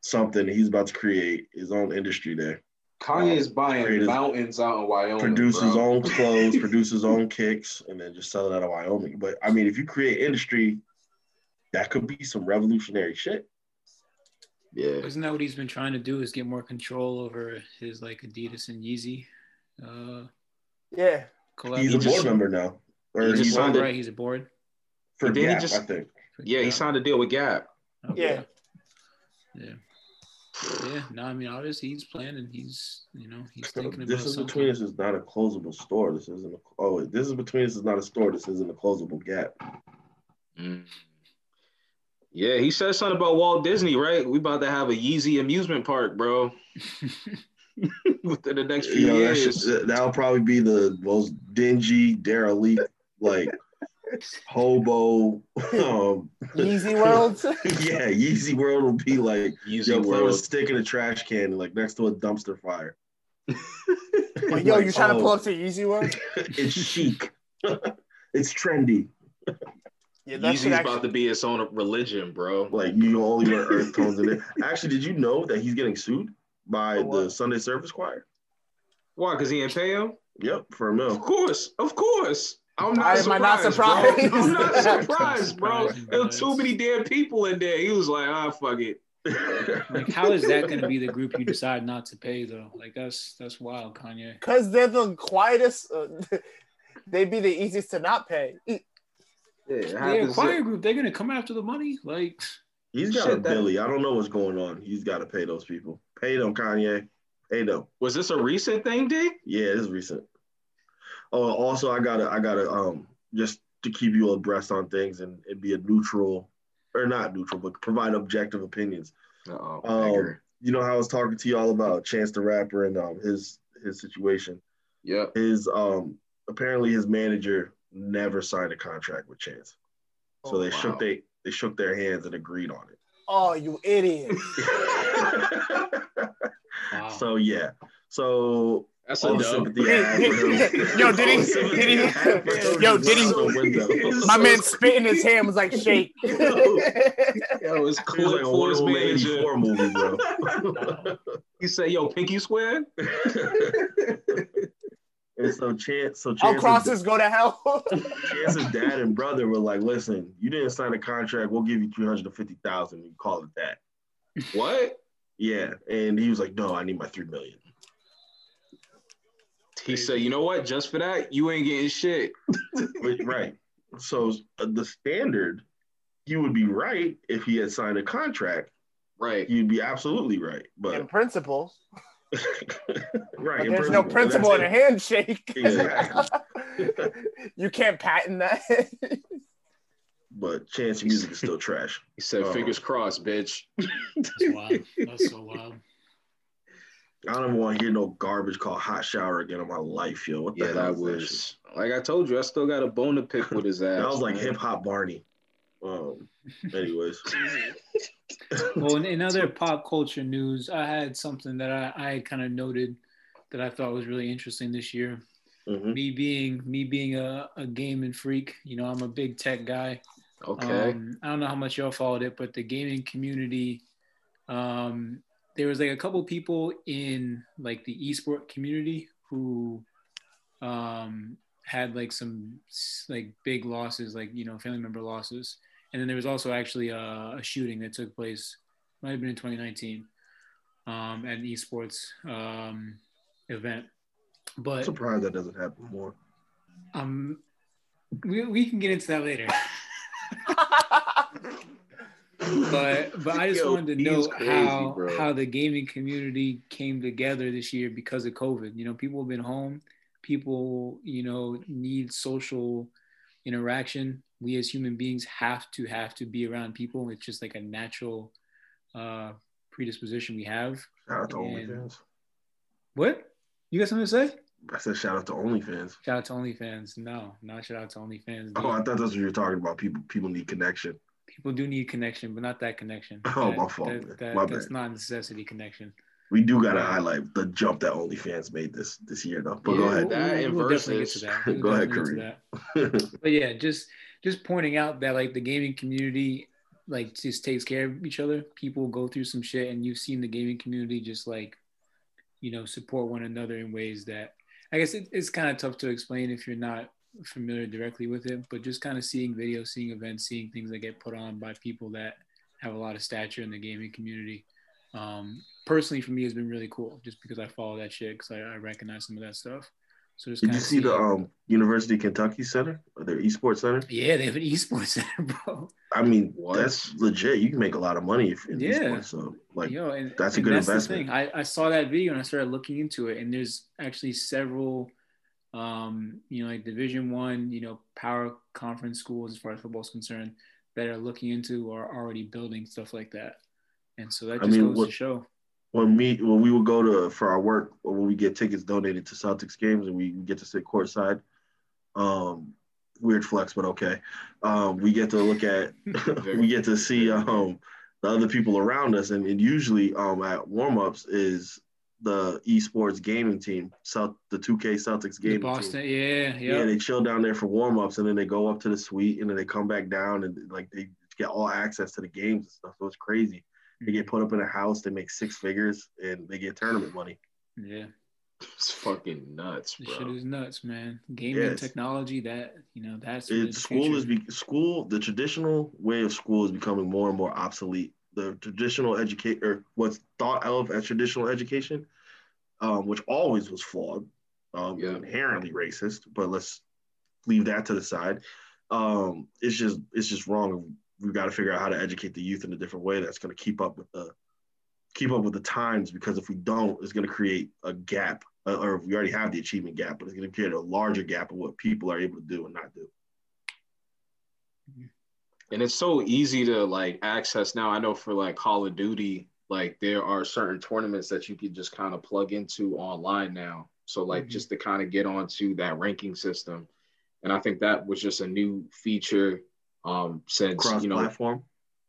something. He's about to create his own industry there. Kanye's buying Creative- mountains out in Wyoming. Produce his own clothes, produce his own kicks, and then just sell it out of Wyoming. But I mean, if you create industry, that could be some revolutionary shit. Yeah. Isn't that what he's been trying to do? Is get more control over his like Adidas and Yeezy uh, Yeah. collab? He's a just- board member now. Or he He's just he's signed it. right? He's a board. for Didn't he Gap, just- I think. Yeah, he signed a deal with Gap. Okay. Yeah. Yeah. Yeah. No, I mean, obviously he's planning. He's, you know, he's thinking about This is something. between us is not a closable store. This isn't. A, oh, wait, this is between us is not a store. This isn't a closable gap. Mm. Yeah, he said something about Walt Disney, right? We about to have a Yeezy amusement park, bro. Within the next few You know, that years. should, that'll probably be the most dingy, derelict, like hobo. Um, Yeezy World. yeah, Yeezy World will be like Yeezy yo, put a stick in a trash can, like next to a dumpster fire. Like, yo, you trying to oh, pull up to Yeezy World? it's chic. it's trendy. Yeah, that Yeezy's should actually. about to be its own religion, bro. Like you only wear earth tones in it. Actually, did you know that he's getting sued by For the? Sunday Service Choir? Why? Because he didn't pay him? Yep, for a mill. Of course, of course. I'm not Why am I not surprised, bro. I'm not surprised, bro. surprising, There were too many damn people in there. He was like, ah, fuck it. Like, how is that going to be the group you decide not to pay though? Like, that's that's wild, Kanye. Because they're the quietest. Uh, they'd be the easiest to not pay. Yeah, Yeah, choir group. They're going to come after the money. Like, He's got Shit, a that- Billy. I don't know what's going on. He's got to pay those people. Pay them, Kanye. Pay them. Was this a recent thing, D? Yeah, this is recent. Oh, also, I gotta, I gotta, um, just to keep you abreast on things and, and be a neutral, or not neutral, but provide objective opinions. Uh-oh. Um, you know how I was talking to y'all about Chance the Rapper and um his his situation. Yeah. His um apparently his manager never signed a contract with Chance, so Oh, they wow. shook they they shook their hands and agreed on it. Oh, you idiot! wow. so yeah, so That's a the dub. sympathy I have. Yo, did he- all the sympathy did he- I have for him yo, did he- out the window. My man spit in his hand was like shake. Yo, it's He was Clint like a Ford's one manager. four movie, bro. He said, yo, Pinky swear? And so Chance, so All Chance's, crosses go to hell. Chance's dad and brother were like, "Listen, you didn't sign a contract. We'll give you three hundred and fifty thousand. You call it that." What? Yeah, and he was like, "No, I need my three million. He said, you know what? Just for that, you ain't getting shit. Right. So uh, the standard, he would be right if he had signed a contract. Right. You'd be absolutely right. But in But principle, right, but in there's no but principle in a handshake. Exactly. you can't patent that. But Chance music is still trash. He said, Oh. fingers crossed, bitch. That's wild. That's so wild. I don't even want to hear no garbage called hot shower again in my life, yo. What the Yeah, hell that is was, like I told you, I still got a bone to pick with his ass. That was like hip hop Barney. Um. Anyways, Well, in, in other pop culture news, I had something that I, I kind of noted that I thought was really interesting this year. Mhm. Me being me being a, a gaming freak, you know, I'm a big tech guy. Okay. Um, I don't know how much y'all followed it, but the gaming community um, there was like a couple people in like the esport community who um, had like some like big losses, like you know family member losses, and then there was also actually a, a shooting that took place, might have been in 2019, um, at an esports um, event. But I'm surprised that doesn't happen more. um, we we can get into that later. but but I just Yo, wanted to know crazy, how bro. how the gaming community came together this year because of COVID. You know, people have been home. People, you know, need social interaction. We as human beings have to have to be around people. It's just like a natural uh, predisposition we have. Shout out to And- OnlyFans. What? You got something to say? I said shout out to OnlyFans. Shout out to OnlyFans. No, not shout out to OnlyFans. Oh, I thought that's what you were talking about. People people need connection. People do need connection, but not that connection. Oh, That- my fault, that- that- My that's bad. not a necessity connection. We do gotta highlight the jump that OnlyFans made this this year though. But go ahead. We'll, That we'll- we'll definitely get to that. We'll Go ahead, definitely get to that. But yeah, just just pointing out that like the gaming community like just takes care of each other. People go through some shit, and you've seen the gaming community just like you know support one another in ways that I guess it, it's kind of tough to explain if you're not familiar directly with it. But just kind of seeing videos, seeing events, seeing things that get put on by people that have a lot of stature in the gaming community. Um, personally, for me, has been really cool just because I follow that shit because I, I recognize some of that stuff. So just Did you of see the um University of Kentucky Center or their esports center? yeah, they have an esports center, bro. I mean, What? that's legit. You can make a lot of money if in Yeah. esports. So like Yo, and, that's a good that's investment. I, I saw that video and I started looking into it, and there's actually several, um, you know, like Division One, you know, power conference schools as far as football is concerned, that are looking into or already building stuff like that. And so that I just mean, goes what- to show. When me when we would go to for our work or when we get tickets donated to Celtics games and we get to sit courtside. Um, weird flex, but okay. Um, we get to look at we get to see um the other people around us, and, and usually um at warmups is the esports gaming team, South the 2K Celtics gaming Boston, team. yeah, Yeah, yeah. they chill down there for warm-ups and then they go up to the suite and then they come back down and like they get all access to the games and stuff. So it's crazy. They get put up in a house, they make six figures and they get tournament money. yeah. It's fucking nuts, This shit is nuts, man. Gaming Yes. technology, that you know, that's It, school is be, school. The traditional way of school is becoming more and more obsolete. The traditional educate or what's thought of as traditional education, um, which always was flawed, um, Yeah. inherently racist. But let's leave that to the side. Um, it's just it's just wrong. We've got to figure out how to educate the youth in a different way that's going to keep up with the keep up with the times. Because if we don't, it's going to create a gap, uh, or we already have the achievement gap, but it's going to create a larger gap of what people are able to do and not do. and it's so easy to like access now. I know for like Call of Duty, like there are certain tournaments that you can just kind of plug into online now. So like Mhm. just to kind of get onto that ranking system, and I think that was just a new feature um, since Cross you know platform.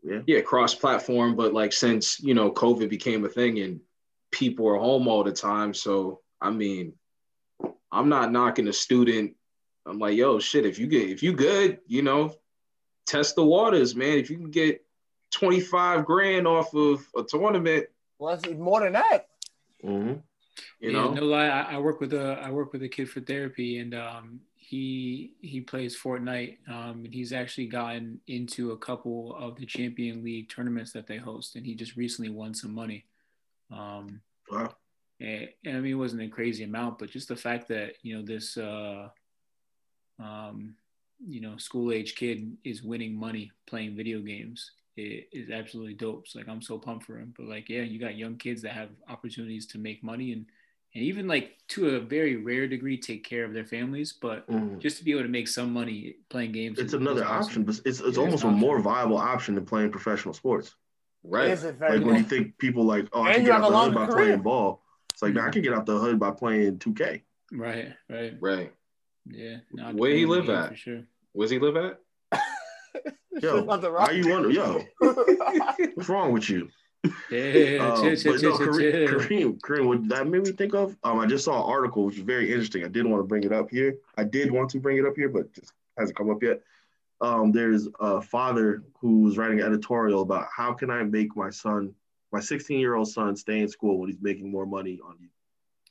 Yeah. yeah cross platform, but like since you know COVID became a thing and people are home all the time, so I mean, I'm not knocking a student. I'm like, yo, shit, if you get if you good, you know, test the waters, man. If you can get 25 grand off of a tournament, Well, that's more than that. Mm-hmm. you yeah, know, no lie. I, I work with a I work with a kid for therapy, and um, he he plays Fortnite. Um, and he's actually gotten into a couple of the Champion League tournaments that they host, and he just recently won some money. Um, Wow. and, and I mean, it wasn't a crazy amount, but just the fact that you know this uh, um, you know school age kid is winning money playing video games it is absolutely dope. So like I'm so pumped for him. But like yeah, you got young kids that have opportunities to make money and and even like to a very rare degree take care of their families, but Mhm. just to be able to make some money playing games. It's another option, but it's, it's Yeah, almost it's a more viable option than playing professional sports. right? Is it Like when you think people like, oh, I can get have out the hood by career. playing ball. It's like, nah, I can get out the hood by playing 2K. Right, right. Right. Yeah. No, Where he depends on the live at? For sure. Where's he live at? Yo, Nothing why wrong. you wonder? Yo, what's wrong with you? Yeah, Um, chill, chill, but chill, no, chill, Kareem, chill. Kareem, Kareem, what that made me think of, um, I just saw an article which is very interesting. I didn't want to bring it up here. I did want to bring it up here, but just hasn't come up yet. Um, there's a father who was writing an editorial about how can I make my son, my 16 year old son stay in school when he's making more money on.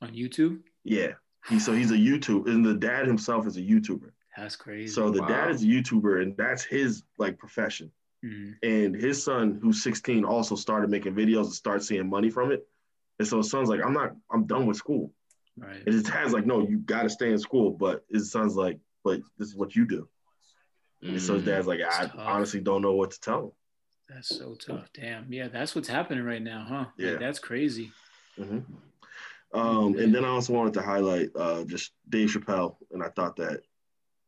On YouTube? Yeah. He, so he's a YouTube, and the dad himself is a YouTuber. That's crazy. So the Wow. dad is a YouTuber, and that's his like profession. Mhm. And his son, who's 16, also started making videos and start seeing money from it. And so his son's like, I'm not, I'm done with school. Right. And his dad's like, no, you got to stay in school. But his son's like, but this is what you do. And so his Mm. dad's like, I tough. honestly don't know what to tell him. That's so tough. Damn. Yeah, that's what's happening right now, huh? Like, Yeah. that's crazy. hmm Um, and then I also wanted to highlight uh, just Dave Chappelle, and I thought that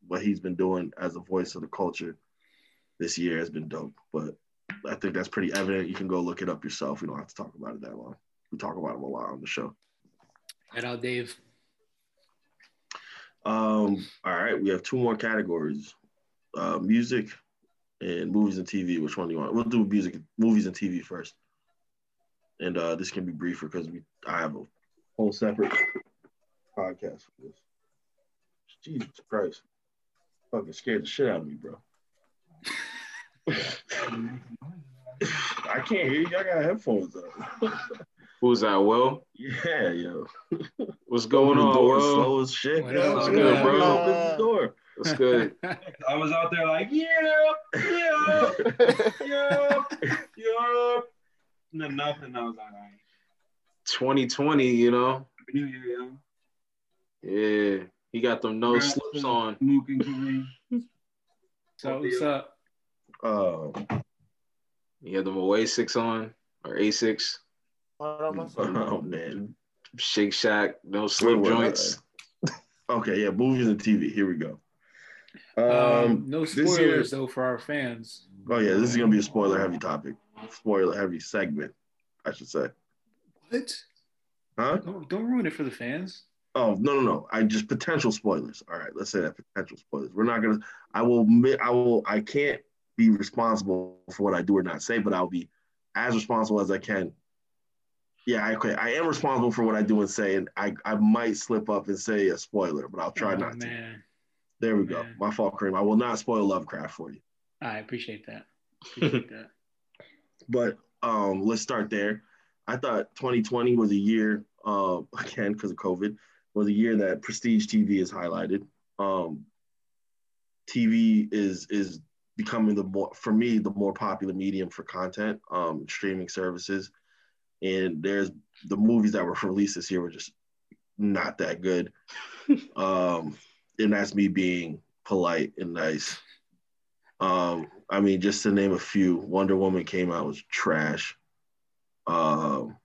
what he's been doing as a voice of the culture this year has been dope. But I think that's pretty evident. You can go look it up yourself. We don't have to talk about it that long. We talk about him a lot on the show. Head out, Dave. Um, all right, we have two more categories: uh, music and movies and TV. Which one do you want? We'll do music, movies, and TV first. And uh, this can be briefer because we I have a whole separate podcast for this. Jesus Christ, fucking scared the shit out of me, bro. I can't hear you. I got headphones on. Who's that, Will? yeah, yo. What's going Open on, door Will? slow as shit. What yo. up? What's good, bro? Open the door. What's good? I was out there like, yeah, yeah, yeah, yeah. And then nothing. I was like, all right. 2020, you know? New Year, yo. Yeah. He got them no slips on. Mook and Kareem. So what's up? Uh, He had them six on or Asics. Hold on, my son. oh man. Shake Shack, no slip Wait, wait, joints. Okay, yeah, movies and TV. Here we go. Um, Um, no this year- spoilers though for our fans. oh yeah, this is gonna be a spoiler heavy topic. Spoiler heavy segment, I should say. What? Huh? Don't, don't ruin it for the fans. Oh no no no! I just potential spoilers. All right, let's say that potential spoilers. We're not gonna. I will. I will. I can't be responsible for what I do or not say, but I'll be as responsible as I can. Yeah, I, okay. I am responsible for what I do and say, and I, I might slip up and say a spoiler, but I'll try oh, not to. There we go. Man. My fault, Kareem. I will not spoil Lovecraft for you. I appreciate that. Appreciate that. But um, let's start there. I thought 2020 was a year, uh, again because of COVID, was a year that prestige TV is highlighted. Um, TV is is becoming the more for me the more popular medium for content, um, streaming services, and there's the movies that were released this year were just not that good. um, and that's me being polite and nice. Um, I mean, just to name a few, Wonder Woman came out was trash. Um,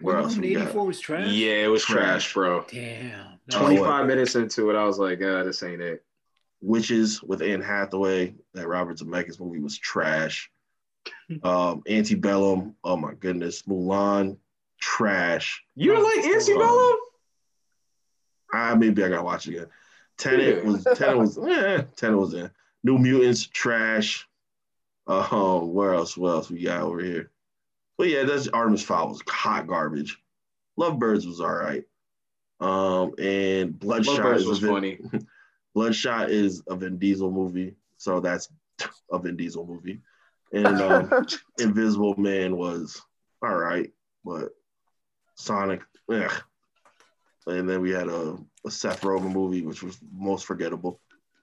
where else 84 was trash. Yeah, it was Trash. trash, bro. Damn. No, 25 minutes into it, I was like, ah, this ain't it. Witches with Anne Hathaway, that Robert Zemeckis movie was trash. Um, Antebellum, oh my goodness, Mulan, trash. You don't like Antebellum? Ah, maybe I gotta watch it again. Tenet Yeah. was Tenet was eh, Tenet was in. New Mutants, trash. Um, where else? What else we got over here? But yeah, that's Artemis Fowl was hot garbage. Lovebirds was all right. Um, and Bloodshot Lovebirds is was Vin- funny. Bloodshot is a Vin Diesel movie, so that's a Vin Diesel movie. And um, Invisible Man was all right, but Sonic, ugh. And then we had a, a Seth Rogen movie, which was most forgettable.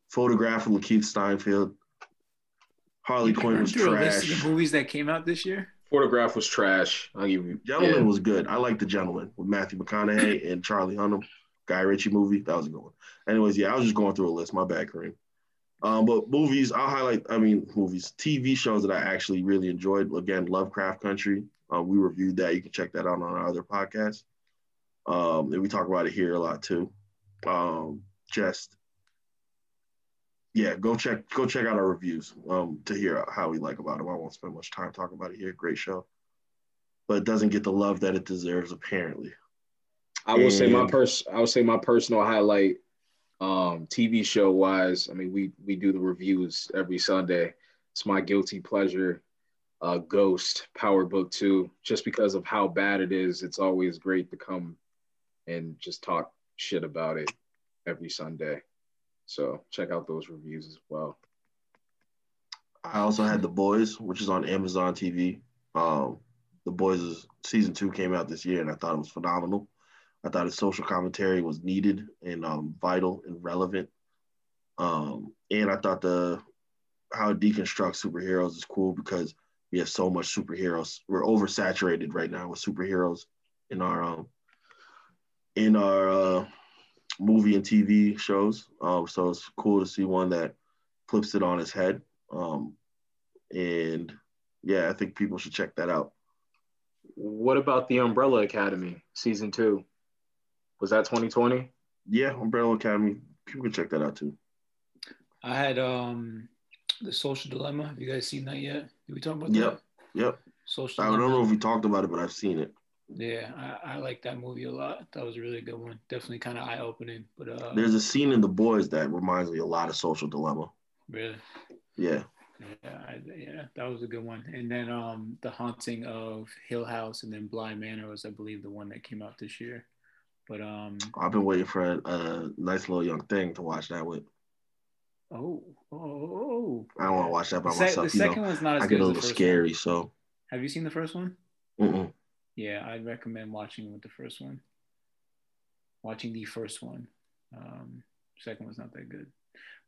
Photograph of LaKeith Stanfield. Harley Quinn was through a list of trash. the movies that came out this year. Photograph was trash. I'll give you. Gentleman yeah. was good. I like The Gentleman with Matthew McConaughey and Charlie Hunnam. Guy Ritchie movie. That was a good one. Anyways, yeah, I was just going through a list. My bad, Kareem. Um, but movies, I'll highlight, I mean, movies, TV shows that I actually really enjoyed. Again, Lovecraft Country. Uh, we reviewed that. You can check that out on our other podcast. Um, and we talk about it here a lot too. Um, just yeah, go check go check out our reviews um, to hear how we like about it. I won't spend much time talking about it here. Great show, but it doesn't get the love that it deserves apparently. I will say my pers I would say my personal highlight um TV show wise, I mean we we do the reviews every Sunday. It's my guilty pleasure. Uh Ghost, Power Book 2, just because of how bad it is, it's always great to come and just talk shit about it every Sunday. So check out those reviews as well. I also had The Boys, which is on Amazon TV. Um, The Boys' is, season two came out this year, and I thought it was phenomenal. I thought his social commentary was needed and um, vital and relevant. Um, and I thought the how it deconstructs superheroes is cool because we have so much superheroes. We're oversaturated right now with superheroes in our um, in our uh, movie and TV shows. Um, so it's cool to see one that flips it on its head. Um, and yeah, I think people should check that out. What about the Umbrella Academy season two? Was that 2020? Yeah, Umbrella Academy. People can check that out too. I had um the Social Dilemma. Have you guys seen that yet? Did we talk about Yep. that? Yep. Social I don't know if we talked about it, but I've seen it. Yeah, I, I like that movie a lot. That was a really good one. Definitely kind of eye opening. But uh, There's a scene in The Boys that reminds me a lot of Social Dilemma. really, Yeah. yeah, I, yeah, that was a good one. And then um, the Haunting of Hill House, and then Bly Manor was, I believe, the one that came out this year. But um, I've been waiting for a, a nice little young thing to watch that with. oh, oh, oh, I don't want to watch that by The, myself. the You second know, one's not as I good get a little scary. One. So, Have you seen the first one? mm-mm. Yeah, I'd recommend watching with the first one. Watching the first one. Um, second one's not that good.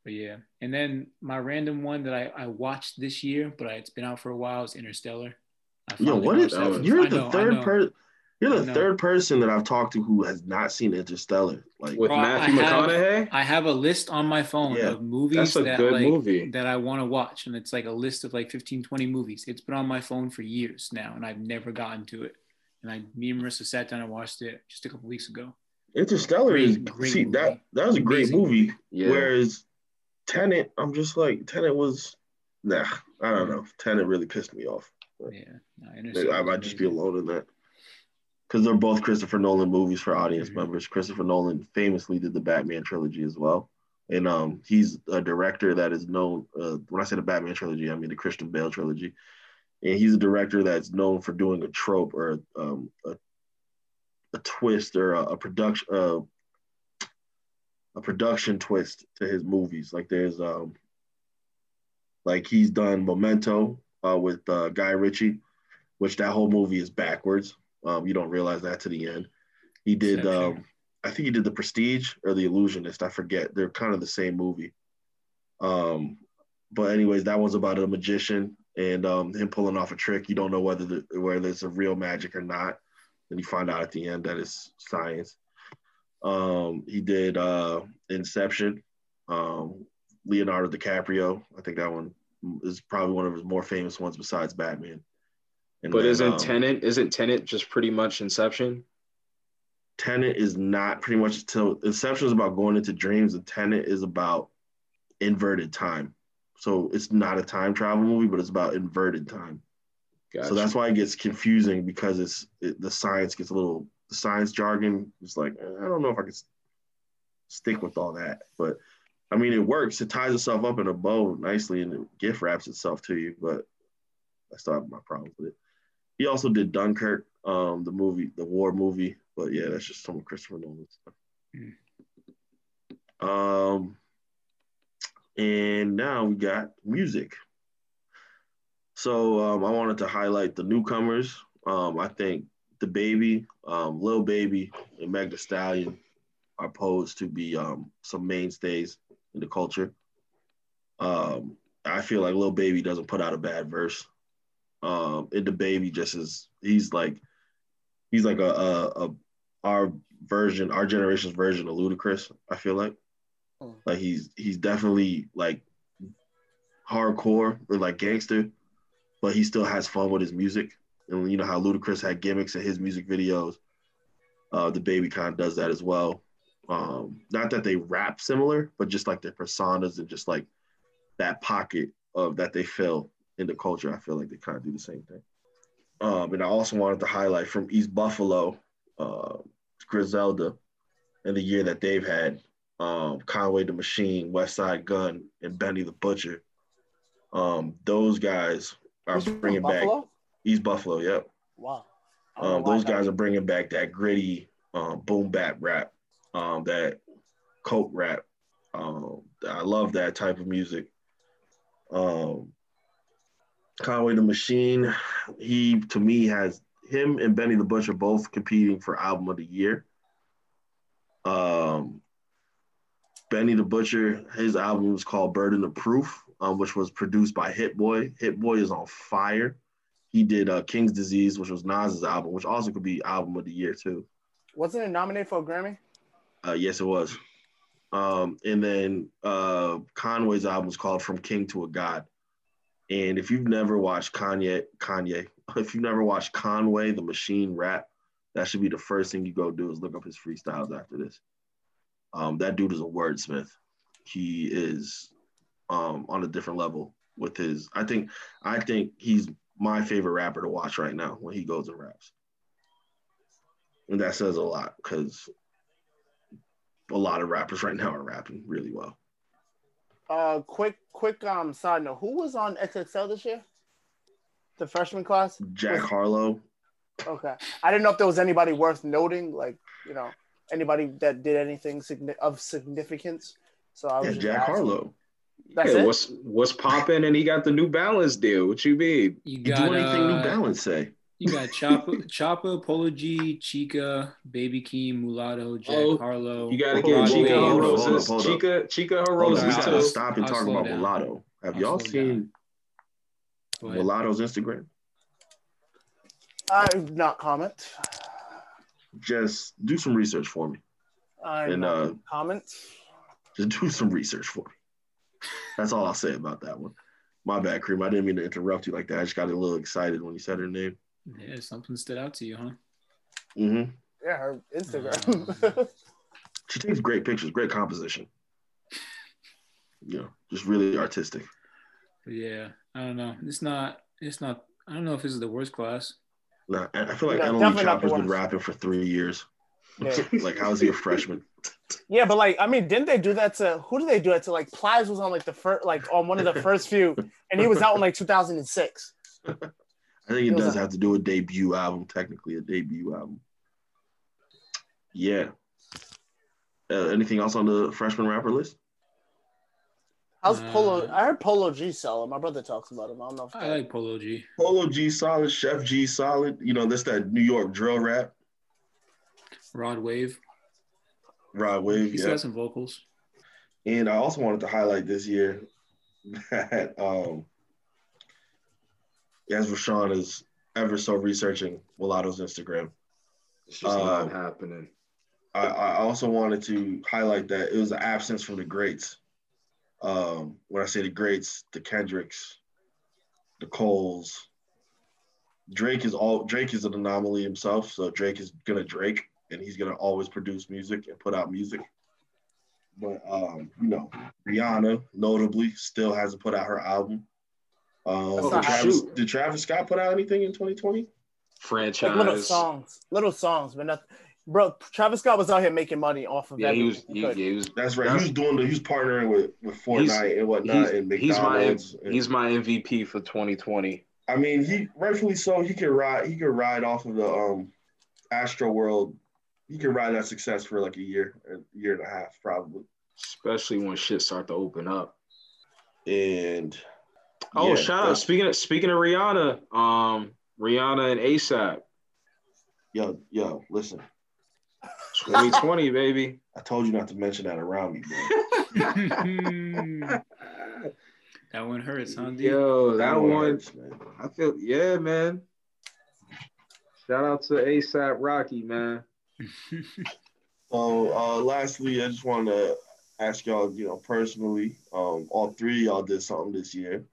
But yeah. And then my random one that I, I watched this year, but I, it's been out for a while, is Interstellar. I yo, what is watched that. You're I the know, third person. You're the third person that I've talked to who has not seen Interstellar. Like, With Bro, I Matthew have- McConaughey? I have a list on my phone Yeah, of movies that's a that good like movie. that I want to watch. And it's like a list of like 15, 20 movies. It's been on my phone for years now, and I've never gotten to it. And I me and Marissa sat down and watched it just a couple weeks ago. Interstellar Great- is great see that movie. that was a great Amazing movie. movie. Yeah. Whereas Tenet, I'm just like Tenet was nah. I don't know. Tenet really pissed me off. Yeah. No, I, Interstellar I might just be alone in that. Because they're both Christopher Nolan movies for audience Mhm. members. Christopher Nolan famously did the Batman trilogy as well. And um, he's a director that is known. Uh, when I say the Batman trilogy, I mean the Christian Bale trilogy. And he's a director that's known for doing a trope or um, a, a twist or a, a production uh, a production twist to his movies. Like there's um, like he's done Memento uh, with uh, Guy Ritchie, which that whole movie is backwards. Um, you don't realize that to the end. He did, um, I think he did The Prestige or The Illusionist. I forget. They're kind of the same movie. Um, but anyways, that one's about a magician and um, him pulling off a trick. You don't know whether the, whether it's a real magic or not. Then you find out at the end that it's science. Um, he did uh, Inception. Um, Leonardo DiCaprio. I think that one is probably one of his more famous ones besides Batman. And But then, isn't um, Tenet isn't Tenet just pretty much Inception? Tenet is not pretty much until Inception is about going into dreams, and Tenet is about inverted time. So it's not a time travel movie, but it's about inverted time. Gotcha. So that's why it gets confusing because it's it, the science gets a little the science jargon. It's like eh, I don't know if I can stick with all that, but I mean it works. It ties itself up in a bow nicely and it gift wraps itself to you. But I still have my problems with it. He also did Dunkirk, um, the movie, the war movie. But yeah, that's just some of Christopher Nolan stuff. Um, and now we got music. So um, I wanted to highlight the newcomers. Um, I think DaBaby, um, Lil Baby, and Meg Thee Stallion are posed to be um, some mainstays in the culture. Um, I feel like Lil Baby doesn't put out a bad verse. Um, and DaBaby just is he's like he's like a, a, a our version, our generation's version of Ludacris. I feel like Mm. like he's he's definitely like hardcore or like gangster, but he still has fun with his music. And you know how Ludacris had gimmicks in his music videos. Uh, DaBaby kind of does that as well. Um, not that they rap similar, but just like their personas and just like that pocket of that they fill in the culture. I feel like they kind of do the same thing. Um, and I also wanted to highlight from East Buffalo, uh, Griselda, and the year that they've had um, Conway the Machine, Westside Gunn, and Benny the Butcher. Um, those guys are from bringing back Buffalo? East Buffalo. Yep. Wow. I don't know Um, those guys are bringing back that gritty um, boom bap rap, um, that coke rap. Um, I love that type of music. Um, Conway the Machine, he to me has him and Benny the Butcher both competing for album of the year. Um, Benny the Butcher, his album was called Burden of Proof, um, which was produced by Hit Boy. Hit Boy is on fire. He did uh, King's Disease, which was Nas's album, which also could be album of the year too. Wasn't it nominated for a Grammy? Uh, yes, it was. Um, and then uh, Conway's album was called From King to a God. And if you've never watched Kanye, Kanye, if you've never watched Conway the Machine rap, that should be the first thing you go do is look up his freestyles after this. Um, that dude is a wordsmith. He is um, on a different level with his. I think I think he's my favorite rapper to watch right now when he goes and raps, and that says a lot because a lot of rappers right now are rapping really well. Uh, quick, quick um side note: Who was on XXL this year? The freshman class. Jack Harlow. Okay, I didn't know if there was anybody worth noting, like you know, anybody that did anything of significance. So I was Yeah, just Jack asking. Harlow. That's yeah, it. what's what's popping? And he got the New Balance deal. What you mean? You You got do anything New uh, Balance say? you got Choppa, Choppa, Polo G, Chika, Baby Keem, Mulatto, Jack Oh, Harlow. You gotta Hold get on, Chika hold on, hold on, Roses. Chika, Chika Hold on, Roses we Roses gotta too. stop and I'll talk about down. Mulatto. Have I'll y'all seen Go. Mulatto's Instagram? I not comment. Just do some research for me. I And, uh, comment. Just do some research for me. That's all I'll say about that one. My bad, Cream. I didn't mean to interrupt you like that. I just got a little excited when you said her name. Yeah, something stood out to you, huh? Mm-hmm. Yeah, her Instagram. She takes great pictures, great composition. You know, just really artistic. Yeah, I don't know. It's not. It's not. I don't know if this is the worst class. Nah, I I feel like No, Emily definitely not the Choppa's been rapping for three years. Yeah. like, how's he a freshman? yeah, but like, I mean, didn't they do that to who did they do that to? Like, Plies was on like the first, like on one of the first few, and he was out in like 2006. I think it It does have to do a debut album, technically a debut album. Yeah. Uh, anything else on the freshman rapper list? How's Polo? Uh, I heard Polo G sell. My brother talks about him. I don't know. If I like Polo G. Polo G solid, Sheff G solid. You know, that's that New York drill rap. Rod Wave. Rod Wave, He's yeah. got some vocals. And I also wanted to highlight this year that um as Rashaan is ever so researching Mulatto's Instagram. It's just Um, not happening. I, I also wanted to highlight that it was an absence from the greats. Um, when I say the greats, the Kendricks, the Coles, Drake is all Drake is an anomaly himself. So Drake is gonna Drake, and he's gonna always produce music and put out music. But um, you know, Rihanna notably still hasn't put out her album. Um, did, Travis, did Travis Scott put out anything in 2020? like Franchise. little songs, little songs, but nothing. Bro, Travis Scott was out here making money off of Yeah, he was. He, he yeah, he was. That's right. That's- he was doing the. He was partnering with with Fortnite and whatnot and He's, he's my McDonald's. and- he's my MVP for 2020. I mean, he rightfully so. He could ride. He could ride off of the um, Astroworld. He could ride that success for like a year, a year and a half, probably. Especially when shit start to open up. And Oh, yeah, shout out! Speaking of speaking of Rihanna, um, Rihanna and ASAP, Yo, yo, listen. 2020, baby. I told you not to mention that around me, bro. that one hurts, huh? D? Yo, that one, hurts, man. I feel, yeah, man. Shout out to ASAP Rocky, man. So, uh, lastly, I just want to ask y'all, you know, personally, um, all three of y'all did something this year.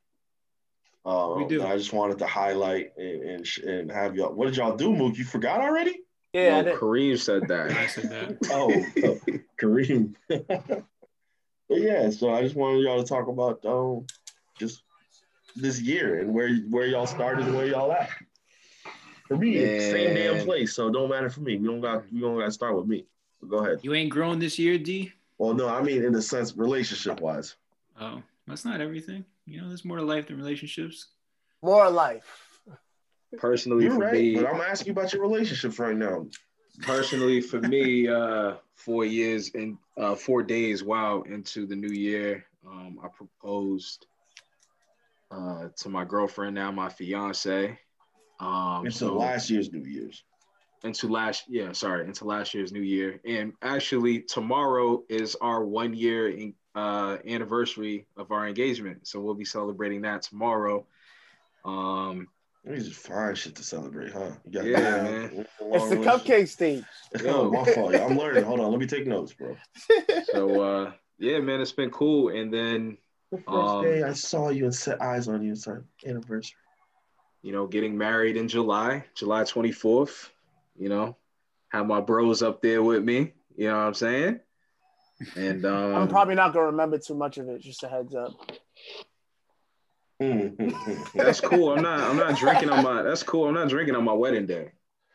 Um, We do. I just wanted to highlight and and, sh- and have y'all. What did y'all do, Mook? You forgot already? Yeah, I Yo, did. Kareem said I that. said that. Oh, oh, Kareem. but yeah, so I just wanted y'all to talk about um, just this year and where where y'all started and where y'all at. For me, it's same damn place, so don't matter for me. We don't got we don't got to start with me. So go ahead. You ain't grown this year, D. Well, no, I mean in the sense relationship wise. Oh, that's not everything. You know, there's more to life than relationships. More life. Personally, You're for right, me, but I'm asking you about your relationships right now. personally for me, uh, four years and uh, four days, wow, into the new year, um, I proposed uh, to my girlfriend, now my fiance. Um, It's so- last year's New Year's. into last yeah sorry into last year's new year and actually tomorrow is our one year in, uh anniversary of our engagement so we'll be celebrating that tomorrow um These are fine shit to celebrate, huh? You got Yeah, man. It's the relationship. cupcake stage. Oh, my fault. I'm learning. Hold on. Let me take notes, bro. so uh yeah man it's been cool and then The first Um, day I saw you and set eyes on you, it's our anniversary. you know getting married in july july 24th you know have my bros up there with me you know what i'm saying and um I'm probably not gonna remember too much of it. Just a heads up. That's cool i'm not i'm not drinking on my that's cool i'm not drinking on my wedding day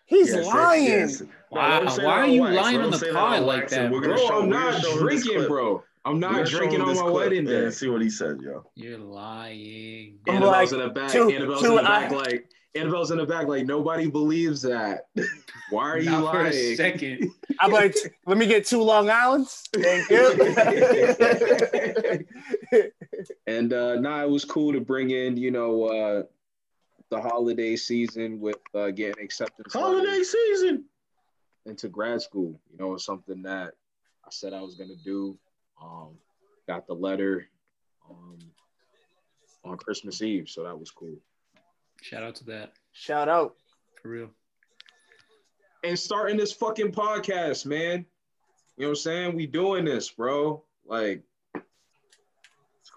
He's Yes, lying. yes. Wow, let him say why are you wax. lying on the say pod like that, and we're gonna Bro, show- I'm not show him this drinking, bro. I'm We're not drinking on my clip wedding day. And see what he said, yo. You're lying. I'm Annabelle's like, in the back. two- Annabelle's two in the back, I- like Annabelle's in the back, like nobody believes that. Why are you Not for a lying? second. I'm like, let me get two Long Islands. Thank you. And uh nah, it was cool to bring in, you know, uh the holiday season with uh getting acceptance Holiday season. into grad school. You know, it's something that I said I was gonna do. Um, got the letter um on Christmas Eve, so that was cool. Shout out to that. Shout out. For real. and starting this fucking podcast, man. You know what I'm saying? We doing this, bro. Like, it's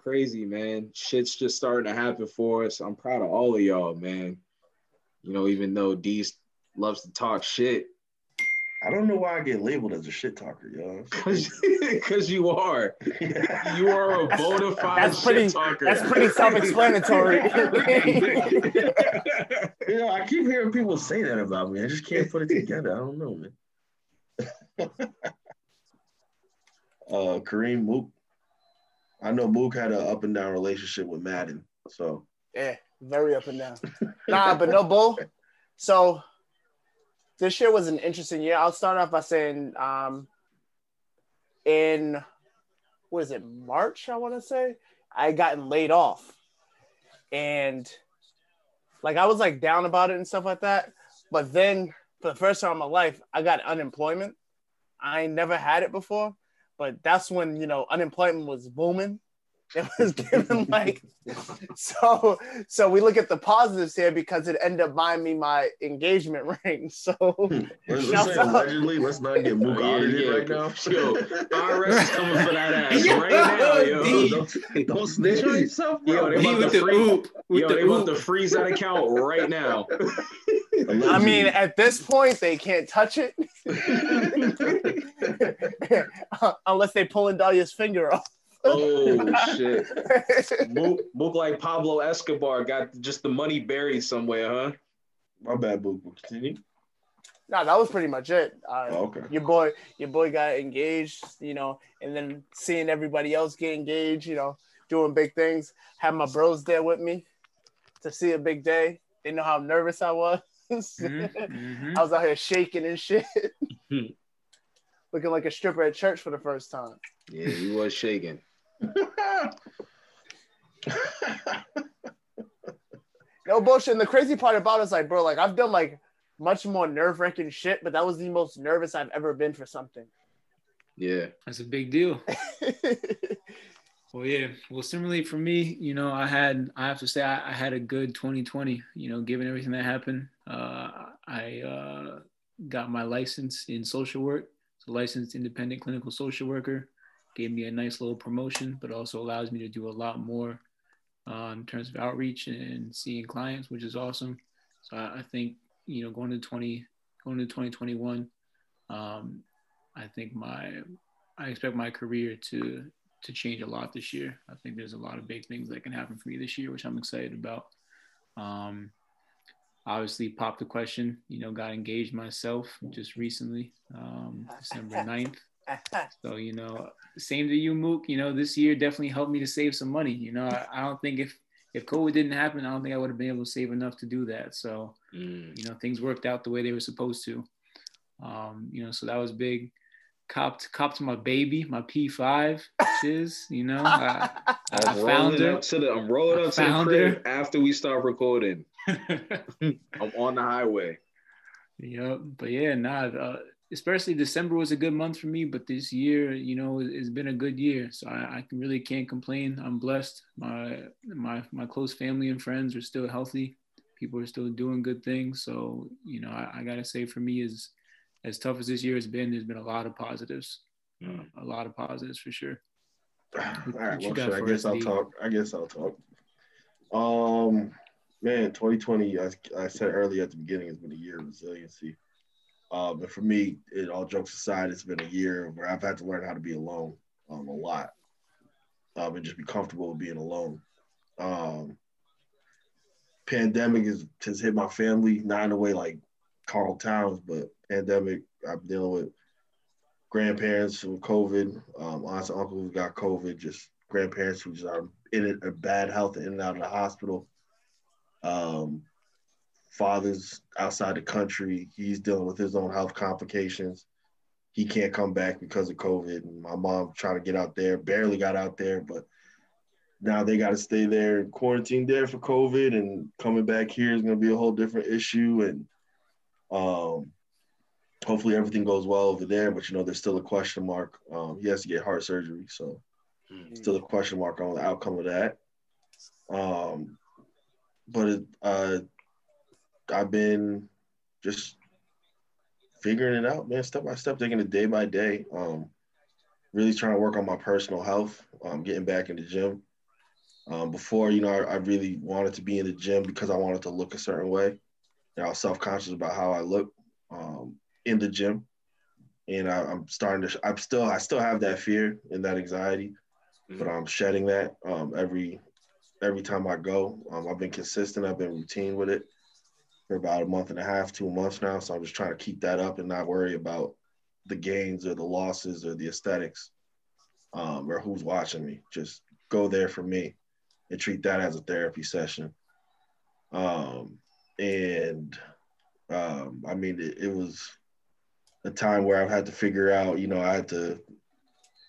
crazy, man. Shit's just starting to happen for us. I'm proud of all of y'all, man. You know, even though D loves to talk shit, I don't know why I get labeled as a shit talker, yo. because you are. You are a bona fide That's pretty- shit talker. That's pretty self-explanatory. you know, I keep hearing people say that about me. I just can't put it together. I don't know, man. uh, Kareem Mook. I know Mook had an up and down relationship with Madden. So yeah, very up and down. Nah, but no bull. So this year was an interesting year. I'll start off by saying, um, in what is it, March? I want to say I gotten laid off, and like I was like down about it and stuff like that. But then for the first time in my life, I got unemployment. I never had it before, but that's when you know unemployment was booming. It was given like so so we look at the positives here because it ended up buying me my engagement ring. So let's, let's say allegedly. Let's not get oh, Mook Yeah, audited yeah. right now. Yo, IRS is coming for that ass Yo, right now, yo. D. don't, don't snitch on yourself, Yo, they want about with to the free- oop. Yo, the they about oop. to freeze that account right now. I mean, at this point, they can't touch it unless they pulling Dahlia's finger off. Oh shit. Book, Mook like Pablo Escobar got just the money buried somewhere, huh? my bad, Mook. Continue. no, that was pretty much it. Uh, Oh, okay. Your boy, your boy got engaged, you know, and then seeing everybody else get engaged, you know, doing big things. Had my bros there with me to see a big day. They know how nervous I was. Mhm, mhm. I was out here shaking and shit. Looking like a stripper at church for the first time. Yeah, he was shaking. No bullshit. And the crazy part about it is like, bro, like I've done like much more nerve wracking shit, but that was the most nervous I've ever been for something. Yeah. That's a big deal. Well, yeah. Well, similarly for me, you know, I had, I have to say, I, I had a good 2020. You know, given everything that happened, uh, I uh, got my license in social work. Licensed independent clinical social worker. Gave me a nice little promotion, but also allows me to do a lot more uh, in terms of outreach and seeing clients, which is awesome. So, I, I think, you know, going to 20, going to 2021, um, I think my, I expect my career to to change a lot this year. I think there's a lot of big things that can happen for me this year, which I'm excited about. Um, obviously, popped the question, you know, got engaged myself just recently, um, December 9th. So, you know, same to you, Mook. You know, this year definitely helped me to save some money. You know, I, I don't think if if COVID didn't happen, I don't think I would have been able to save enough to do that. So, Mm. you know, things worked out the way they were supposed to. Um, you know, so that was big. copped copped my baby, my P5 shiz, you know. I, I I'm found rolling her. up to the I'm rolling I up to the crib after we start recording. I'm on the highway. Yep. But yeah, nah, uh, especially December was a good month for me, but this year, you know, it- it's been a good year. So I, I really can't complain. I'm blessed. My my my close family and friends are still healthy. People are still doing good things. So, you know, I, I gotta say for me is as tough as this year has been, there's been a lot of positives. Mm. A lot of positives for sure. All right, well, shit, I guess I'll D? talk. I guess I'll talk. Um, man, 2020. I, I said earlier at the beginning, it's been a year of resiliency. Uh, but for me, it all jokes aside, it's been a year where I've had to learn how to be alone um, a lot, um, and just be comfortable with being alone. Um, pandemic is, has hit my family, not in a way like Karl Towns, but pandemic. I'm dealing with grandparents with COVID, um, aunts and uncles who got COVID, just grandparents who just are in are bad health in and out of the hospital. Um, fathers outside the country, he's dealing with his own health complications. He can't come back because of COVID. And my mom trying to get out there, barely got out there, but now they got to stay there and quarantine there for COVID. And coming back here is going to be a whole different issue. And um, hopefully everything goes well over there. But you know, there's still a question mark. Um, he has to get heart surgery, so still a question mark on the outcome of that. Um, but uh, I've been just figuring it out, man, step by step, taking it day by day. Um, really trying to work on my personal health, um, getting back in the gym. Um, before, you know, I, I really wanted to be in the gym because I wanted to look a certain way. And I was self conscious about how I look um, in the gym. And I, I'm starting to, I'm still, I still have that fear and that anxiety, but I'm shedding that um, every, every time I go. Um, I've been consistent. I've been routine with it for about a month and a half, two months now. So I'm just trying to keep that up and not worry about the gains or the losses or the aesthetics um, or who's watching me. Just go there for me and treat that as a therapy session. Um, and um, I mean, it, it was a time where I've had to figure out, you know, I had to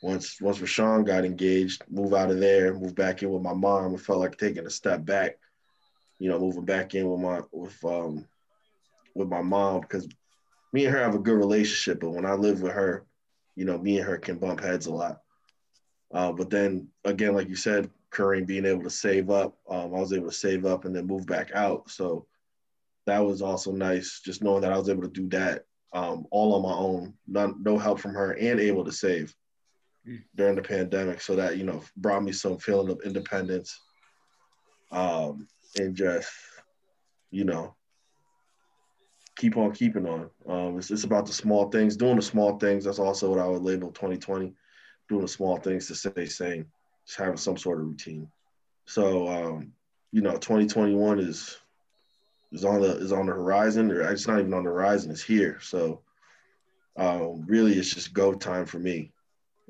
once once Rashaan got engaged, move out of there, move back in with my mom. It felt like taking a step back, you know, moving back in with my with um with my mom because me and her have a good relationship, but when I live with her, you know, me and her can bump heads a lot. Uh, but then again, like you said, Kareem being able to save up, um, I was able to save up and then move back out. So that was also nice, just knowing that I was able to do that um, all on my own, none, no help from her, and able to save. During the pandemic. So that you know brought me some feeling of independence, um, and just you know keep on keeping on. Um, it's, it's about the small things, doing the small things. That's also what I would label 2020, doing the small things to stay sane, just having some sort of routine. So, um, you know, 2021 is is on the is on the horizon, or it's not even on the horizon. It's here. So, um, really, it's just go time for me.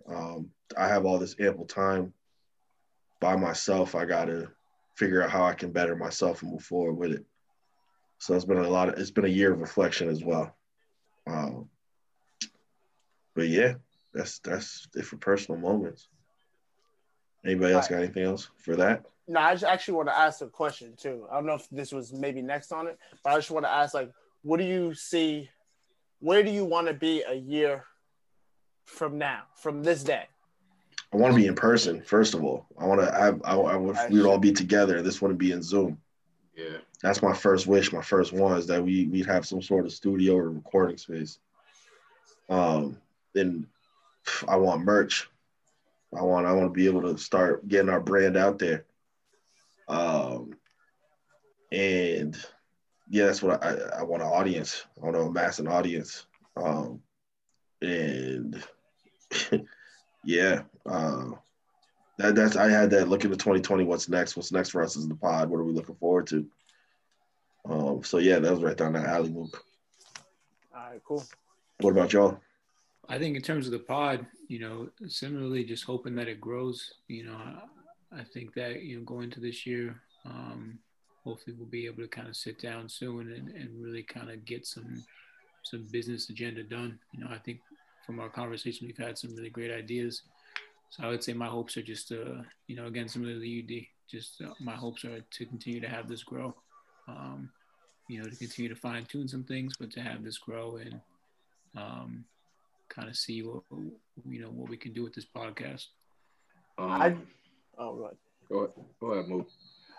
Um, I have all this ample time by myself. I got to figure out how I can better myself and move forward with it. So it's been a lot of it's been a year of reflection as well. Um, but yeah, that's that's it for personal moments. Anybody else got anything else for that? No, I just actually want to ask a question too. I don't know if this was maybe next on it, but I just want to ask like, what do you see? Where do you want to be a year from now, from this day? I want to be in person. First of all, I want to. I, I, I would, we would all be together. This wouldn't be in Zoom. Yeah. That's my first wish. My first one is that we we'd have some sort of studio or recording space. Um, and I want merch. I want I want to be able to start getting our brand out there. Um, and yeah, that's what I, I want an audience. I want to amass an audience. Um, and yeah, uh, that that's I had that look into 2020. What's next? What's next for us is the pod. What are we looking forward to? Um, so yeah, that was right down that alley loop. All right, cool. What about y'all? I think in terms of the pod, you know, similarly, just hoping that it grows. You know, I, I think that you know going into this year, um, hopefully we'll be able to kind of sit down soon and, and really kind of get some some business agenda done. You know, I think from our conversation, we've had some really great ideas. So I would say my hopes are just to, you know, again, similar to the UD, just uh, my hopes are to continue to have this grow. Um, you know, to continue to fine tune some things, but to have this grow and um, kind of see what you know what we can do with this podcast. Um, I, oh, right. go ahead, go ahead, move.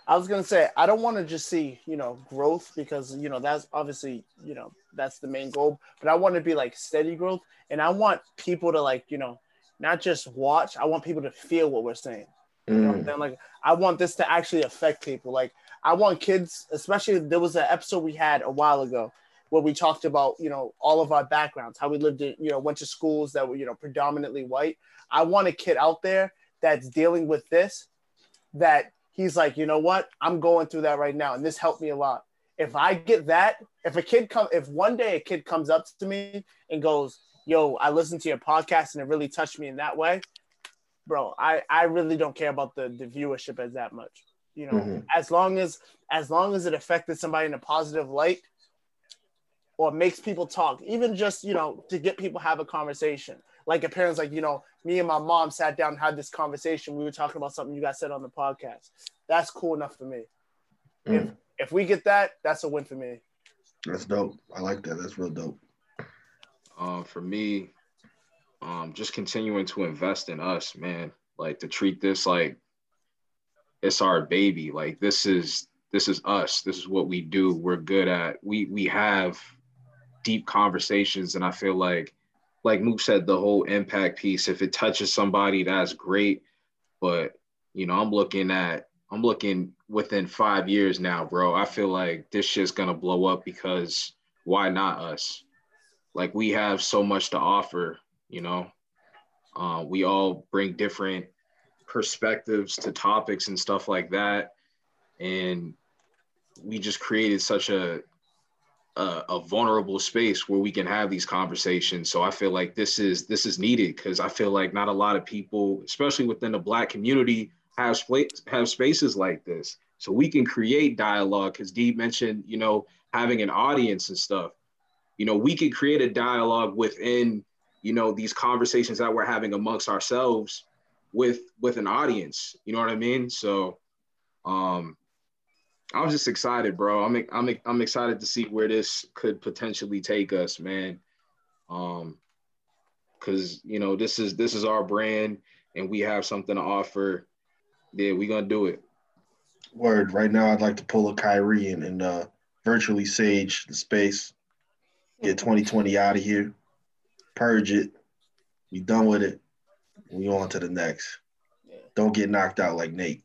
I was gonna say I don't want to just see you know growth because you know that's obviously you know that's the main goal, but I want to be like steady growth, and I want people to like you know not just watch. I want people to feel what we're saying. You know I'm? Mm. Like I want this to actually affect people. Like I want kids, especially there was an episode we had a while ago where we talked about you know all of our backgrounds, how we lived in you know went to schools that were you know predominantly white. I want a kid out there that's dealing with this that he's like, you know what? I'm going through that right now, and this helped me a lot. If I get that, if a kid come, if one day a kid comes up to me and goes, "Yo, I listened to your podcast and it really touched me in that way," bro, I I really don't care about the the viewership as that much. You know, Mhm. as long as as long as it affected somebody in a positive light or makes people talk, even just you know to get people have a conversation. Like a parent's like, you know, me and my mom sat down and had this conversation. We were talking about something you guys said on the podcast. That's cool enough for me. If Mm. if we get that, that's a win for me. That's dope. I like that. That's real dope. Um, for me, um, just continuing to invest in us, man. Like to treat this like it's our baby. Like this is this is us. This is what we do. We're good at. We we have deep conversations, and I feel like, like Mook said, the whole impact piece. If it touches somebody, that's great. But you know, I'm looking at I'm looking within five years now, bro. I feel like this shit's gonna blow up because why not us? like we have so much to offer you know uh, we all bring different perspectives to topics and stuff like that and we just created such a a, a vulnerable space where we can have these conversations. So i feel like this is this is needed because i feel like not a lot of people especially within the black community have space have spaces like this. So we can create dialogue because dee mentioned you know having an audience and stuff. You know we can create a dialogue within you know these conversations that we're having amongst ourselves with with an audience. You know what i mean? So um i was just excited bro i'm i'm i'm excited to see where this could potentially take us man um because you know this is this is our brand and we have something to offer yeah we gonna do it Word. Right now, I'd like to pull a Kyrie and, and uh, virtually sage the space. Get 2020 out of here. Purge it. We done with it. We on to the next. Don't get knocked out like Nate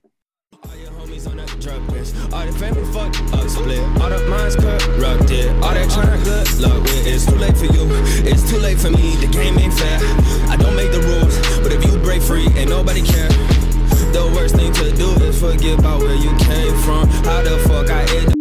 homies on that drug list. All the family fucked up, split. All the minds corrupted. All that trying good luck with. It's too late for you. It's too late for me. The game ain't fair. I don't make the rules, but if you break free, ain't nobody care. The worst thing to do is forget about where you came from. How the fuck I ended.